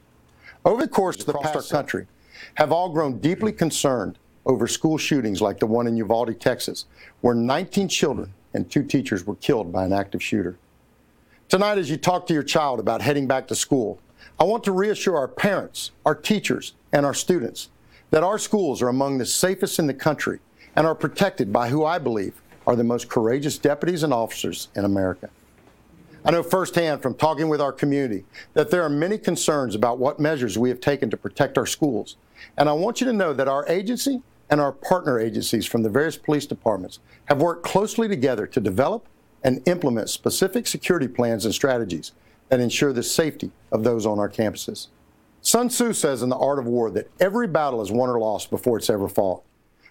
Over the course of the past, our country have all grown deeply concerned over school shootings like the one in Uvalde, Texas, where 19 children and two teachers were killed by an active shooter. Tonight, as you talk to your child about heading back to school, I want to reassure our parents, our teachers, and our students that our schools are among the safest in the country and are protected by who I believe are the most courageous deputies and officers in America. I know firsthand from talking with our community that there are many concerns about what measures we have taken to protect our schools. And I want you to know that our agency and our partner agencies from the various police departments have worked closely together to develop and implement specific security plans and strategies that ensure the safety of those on our campuses. Sun Tzu says in The Art of War that every battle is won or lost before it's ever fought.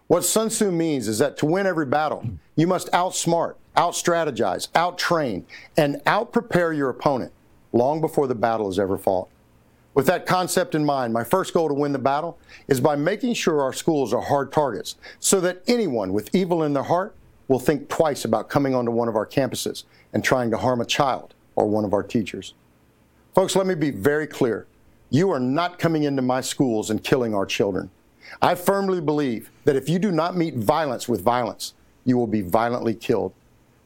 What Sun Tzu means is that to win every battle, you must outsmart, outstrategize, outtrain, and outprepare your opponent long before the battle is ever fought. With that concept in mind, my first goal to win the battle is by making sure our schools are hard targets so that anyone with evil in their heart will think twice about coming onto one of our campuses and trying to harm a child or one of our teachers. Folks, let me be very clear. You are not coming into my schools and killing our children. I firmly believe that if you do not meet violence with violence, you will be violently killed.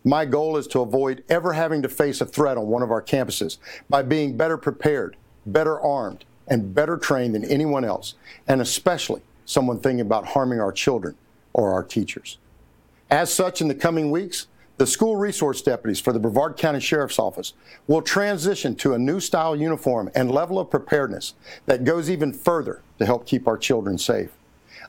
My goal is to avoid ever having to face a threat on one of our campuses by being better prepared, better armed, and better trained than anyone else, and especially someone thinking about harming our children or our teachers. As such, in the coming weeks, the school resource deputies for the Brevard County Sheriff's Office will transition to a new style uniform and level of preparedness that goes even further to help keep our children safe.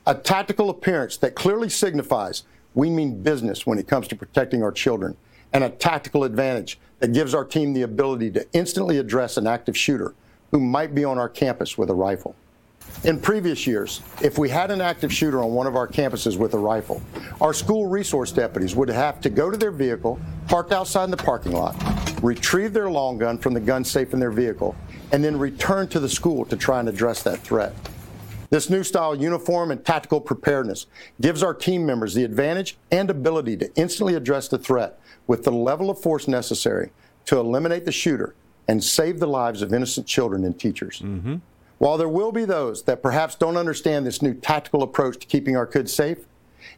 A tactical appearance that clearly signifies we mean business when it comes to protecting our children, and a tactical advantage that gives our team the ability to instantly address an active shooter who might be on our campus with a rifle. In previous years, if we had an active shooter on one of our campuses with a rifle, our school resource deputies would have to go to their vehicle, parked outside in the parking lot, retrieve their long gun from the gun safe in their vehicle, and then return to the school to try and address that threat. This new style uniform and tactical preparedness gives our team members the advantage and ability to instantly address the threat with the level of force necessary to eliminate the shooter and save the lives of innocent children and teachers. Mm-hmm. While there will be those that perhaps don't understand this new tactical approach to keeping our kids safe,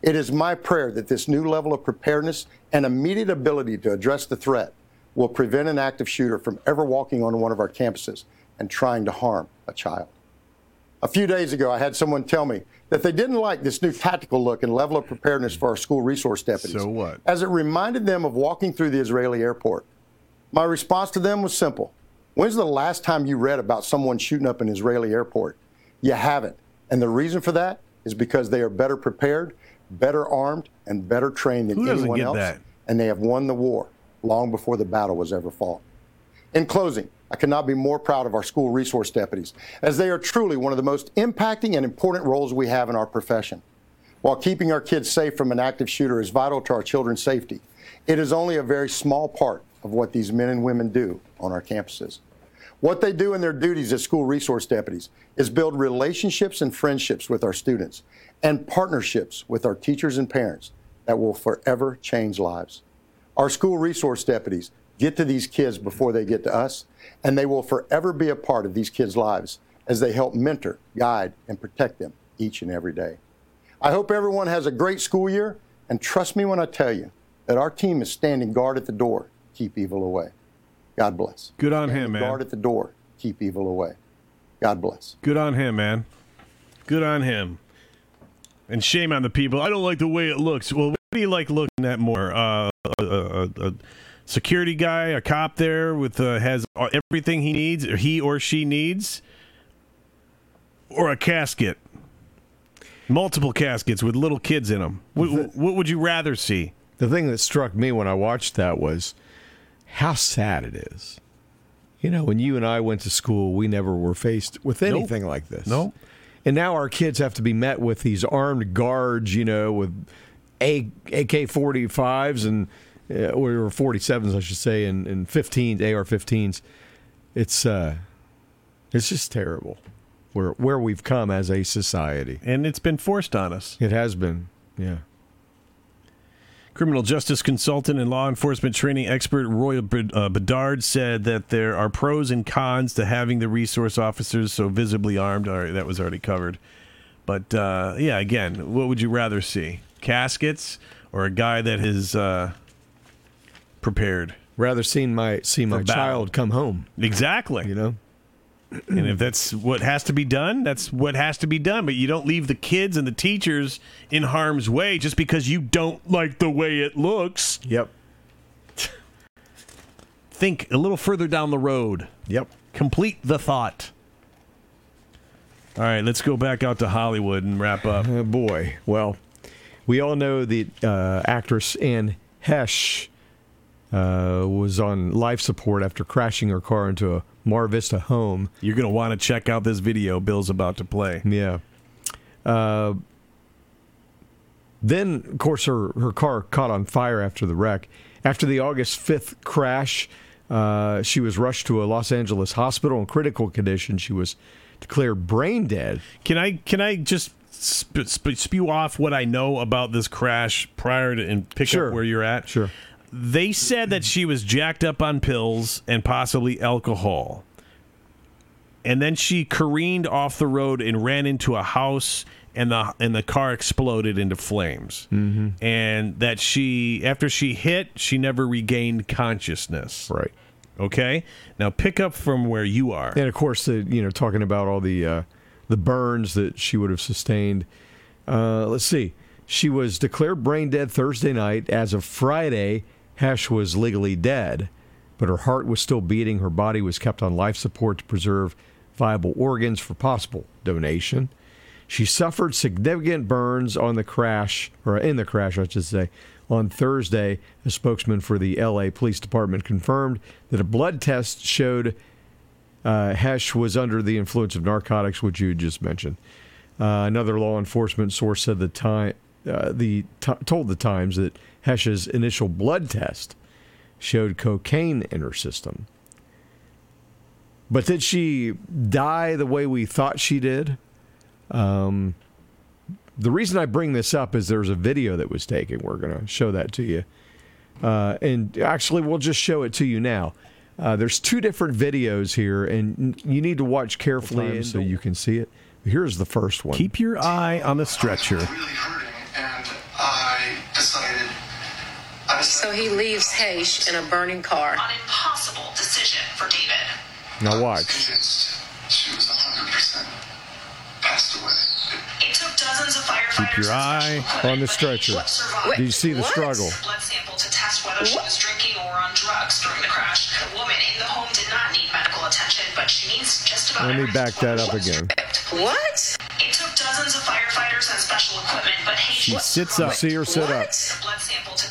it is my prayer that this new level of preparedness and immediate ability to address the threat will prevent an active shooter from ever walking onto one of our campuses and trying to harm a child. A few days ago, I had someone tell me that they didn't like this new tactical look and level of preparedness for our school resource deputies. So what? As it reminded them of walking through the Israeli airport. My response to them was simple. When's the last time you read about someone shooting up an Israeli airport? You haven't. And the reason for that is because they are better prepared, better armed, and better trained than anyone get else. that? And they have won the war long before the battle was ever fought. In closing, I cannot be more proud of our school resource deputies, as they are truly one of the most impacting and important roles we have in our profession. While keeping our kids safe from an active shooter is vital to our children's safety, it is only a very small part of what these men and women do on our campuses. What they do in their duties as school resource deputies is build relationships and friendships with our students and partnerships with our teachers and parents that will forever change lives. Our school resource deputies get to these kids before they get to us, and they will forever be a part of these kids' lives as they help mentor, guide, and protect them each and every day. I hope everyone has a great school year, and trust me when I tell you that our team is standing guard at the door, keep evil away. God bless. Good on Standing him, man. Guard at the door, keep evil away. God bless. Good on him, man. Good on him. And shame on the people. I don't like the way it looks. Well, what do you like looking at more? Uh, a, a, a security guy, a cop there with uh, has everything he needs, or he or she needs, or a casket, multiple caskets with little kids in them. What, what would you rather see? The thing that struck me when I watched that was how sad it is. You know, when you and I went to school, we never were faced with anything like this. Nope. And now our kids have to be met with these armed guards, you know, with AK 45s and, uh, or 47s, I should say, and, and 15s, AR 15s. It's, uh, it's just terrible where, where we've come as a society. And it's been forced on us. It has been, yeah. Criminal justice consultant and law enforcement training expert Roy uh, Bedard said that there are pros and cons to having the resource officers so visibly armed. All right, that was already covered. But uh, yeah, again, what would you rather see? Caskets or a guy that is uh, prepared? Rather seen my see my battle. child come home, Exactly. you know? And if that's what has to be done, that's what has to be done. But you don't leave the kids and the teachers in harm's way just because you don't like the way it looks. Yep. Think a little further down the road. Yep. Complete the thought. All right, let's go back out to Hollywood and wrap up. Oh boy. Well, we all know the uh, actress Anne Heche uh, was on life support after crashing her car into a Mar Vista home. You're going to want to check out this video Bill's about to play. Yeah. Uh, then, of course, her, her car caught on fire after the wreck. After the August 5th crash, uh, she was rushed to a Los Angeles hospital in critical condition. She was declared brain dead. Can I can I just sp- sp- spew off what I know about this crash prior to and pick Sure. up where you're at? Sure. They said that she was jacked up on pills and possibly alcohol. And then she careened off the road and ran into a house and the and the car exploded into flames. Mm-hmm. And that she after she hit, she never regained consciousness. Right. Okay? Now pick up from where you are. And of course, the, you know, talking about all the uh, the burns that she would have sustained. Uh, let's see. She was declared brain dead Thursday night. As of Friday, Heche was legally dead, but her heart was still beating. Her body was kept on life support to preserve viable organs for possible donation. She suffered significant burns on the crash, or in the crash, I should say. On Thursday, a spokesman for the LA Police Department confirmed that a blood test showed uh, Heche was under the influence of narcotics, which you just mentioned. Uh, another law enforcement source said the time uh, the t- told the Times that Heche's initial blood test showed cocaine in her system. But did she die the way we thought she did? Um, the reason I bring this up is there's a video that was taken. We're going to show that to you. Uh, and actually, we'll just show it to you now. Uh, there's two different videos here, and you need to watch carefully so you can see it. Here's the first one. Keep your eye on the stretcher. So he leaves Heche in a burning car. An impossible decision for David. now I was watch. she was 100% passed away. It took dozens of firefighters. Keep your eye on the stretcher. Heche. Do you see the What? struggle? blood sample to test whether she was drinking or on drugs during the crash. The woman in the home did not need medical attention, but she needs just about Let me back that up again. What? It took dozens of firefighters and special equipment, but Heche She sits up. See her sit up. What? the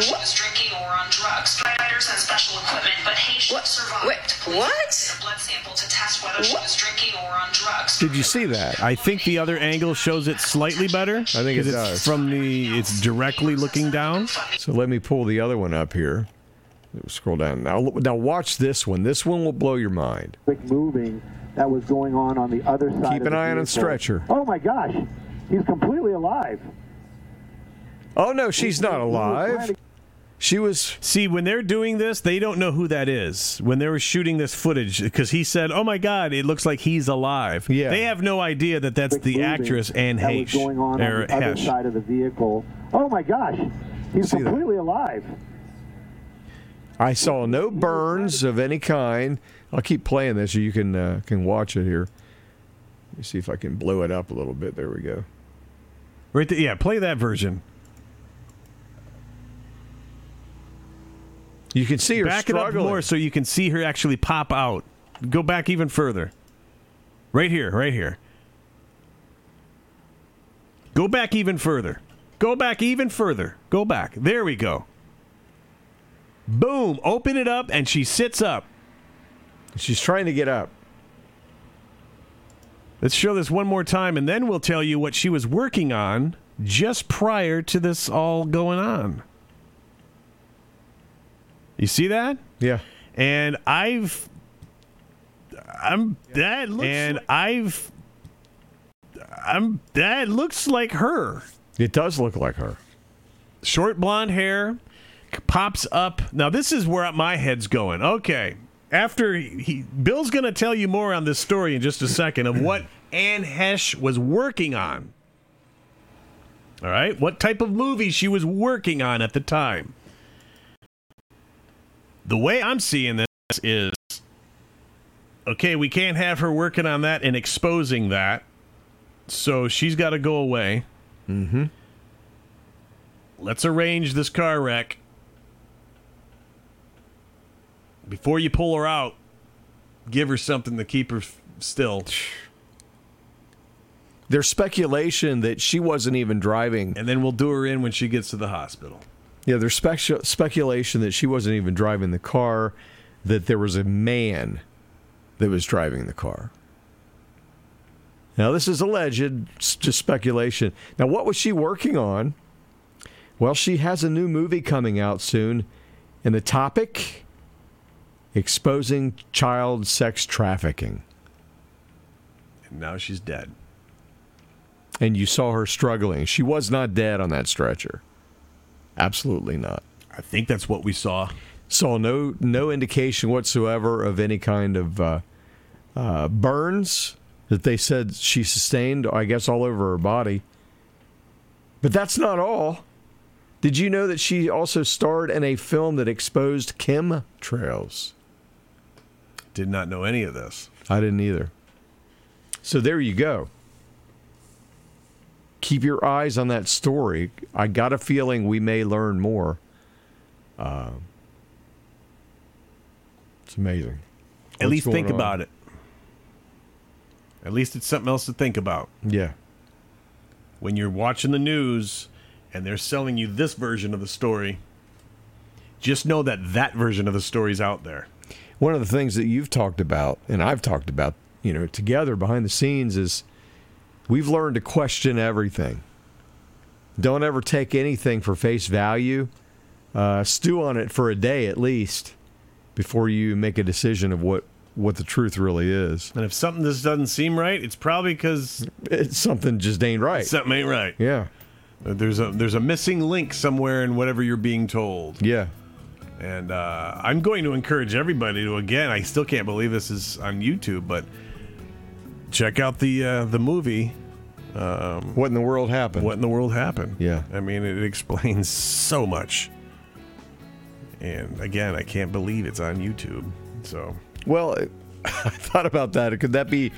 blood sample to test whether she was drinking or on drugs. Firefighters and special equipment, but Heche What? survived. Wait, what? Blood sample to test whether she was drinking or on drugs. Did you see that? I think the other angle shows it slightly better. I think it it's does. From the, it's directly looking down. So let me pull the other one up here. Scroll down now. Now watch this one. This one will blow your mind. Quick moving that was going on on the other side. Keep of an the eye on a stretcher. Oh my gosh, he's completely alive. Oh no, she's not alive. She was. See, when they're doing this, they don't know who that is. When they were shooting this footage, because he said, "Oh my God, it looks like he's alive." Yeah. They have no idea that that's the moving actress Anne that Heche. was going on or on the other Heche. side of the vehicle. Oh my gosh, he's See that? completely alive. I saw no burns of any kind. I'll keep playing this so you can uh, can watch it here. Let me see if I can blow it up a little bit. There we go. Right there, yeah, play that version. You can see her Back it up more so you can see her actually pop out. Go back even further. Right here, right here. Go back even further. Go back even further. Go back. There we go. Boom. Open it up and she sits up. She's trying to get up. Let's show this one more time and then we'll tell you what she was working on just prior to this all going on. You see that? Yeah. and I've I'm that looks and I've I'm that looks like her. It does look like her. Short blonde hair pops up. Now this is where my head's going. Okay. After he Bill's going to tell you more on this story in just a second of what Anne Heche was working on. All right? What type of movie she was working on at the time. The way I'm seeing this is okay, we can't have her working on that and exposing that. So she's got to go away. Mm-hmm. Let's arrange this car wreck. Before you pull her out, give her something to keep her f- still. There's speculation that she wasn't even driving. And then we'll do her in when she gets to the hospital. Yeah, there's spec- speculation that she wasn't even driving the car, that there was a man that was driving the car. Now, this is alleged, just speculation. Now, what was she working on? Well, she has a new movie coming out soon, and the topic exposing child sex trafficking. And now she's dead. And you saw her struggling. She was not dead on that stretcher. Absolutely not. I think that's what we saw. Saw no no indication whatsoever of any kind of uh, uh, burns that they said she sustained. I guess all over her body. But that's not all. Did you know that she also starred in a film that exposed chemtrails? Did not know any of this. I didn't either. So there you go. Keep your eyes on that story. I got a feeling we may learn more. Uh, it's amazing. At least think about it. At least it's something else to think about. Yeah. When you're watching the news and they're selling you this version of the story, just know that that version of the story's out there. One of the things that you've talked about, and I've talked about, you know, together behind the scenes, is we've learned to question everything. Don't ever take anything for face value. Uh, stew on it for a day at least before you make a decision of what, what the truth really is. And if something just doesn't seem right, it's probably because It's something just ain't right. something ain't right. Yeah. There's a there's a missing link somewhere in whatever you're being told. Yeah. And uh, I'm going to encourage everybody to again. I still can't believe this is on YouTube, but check out the uh, the movie. Um, What in the world happened? what in the world happened? Yeah. I mean, it explains so much. And again, I can't believe it's on YouTube. So Well, I thought about that. Could that be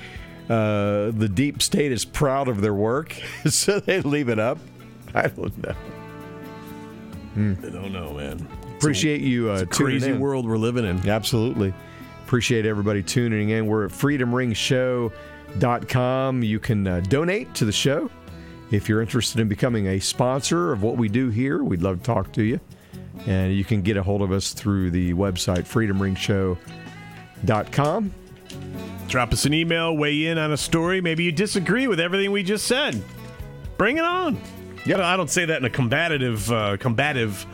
uh, the deep state is proud of their work, so they leave it up? I don't know. I don't know, man. Appreciate you uh, It's crazy in. world we're living in. Absolutely. Appreciate everybody tuning in. We're at freedomringshow.com. You can uh, donate to the show. If you're interested in becoming a sponsor of what we do here, we'd love to talk to you. And you can get a hold of us through the website freedomringshow.com. Drop us an email, weigh in on a story. Maybe you disagree with everything we just said. Bring it on. Yeah, I don't say that in a combative, uh, combative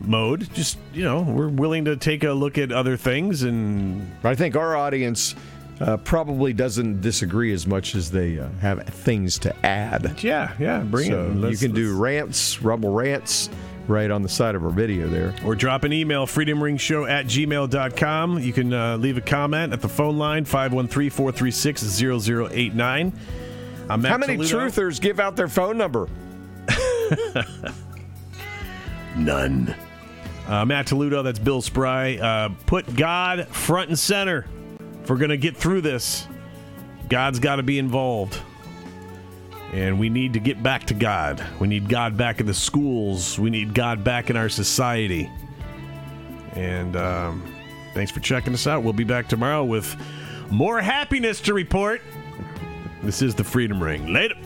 mode. Just you know, we're willing to take a look at other things and I think our audience uh, probably doesn't disagree as much as they uh, have things to add. yeah, yeah, bring so it. you can do rants, rebel rants, right on the side of our video there. or drop an email freedomringshow at gmail.com you can uh, leave a comment at the phone line 513-436-0089 How many truthers give out their phone number? None. Uh, Matt Toledo, that's Bill Spry. Uh, put God front and center. We're going to get through this, God's got to be involved. And we need to get back to God. We need God back in the schools. We need God back in our society. And um, thanks for checking us out. We'll be back tomorrow with more happiness to report. This is the Freedom Ring. Later.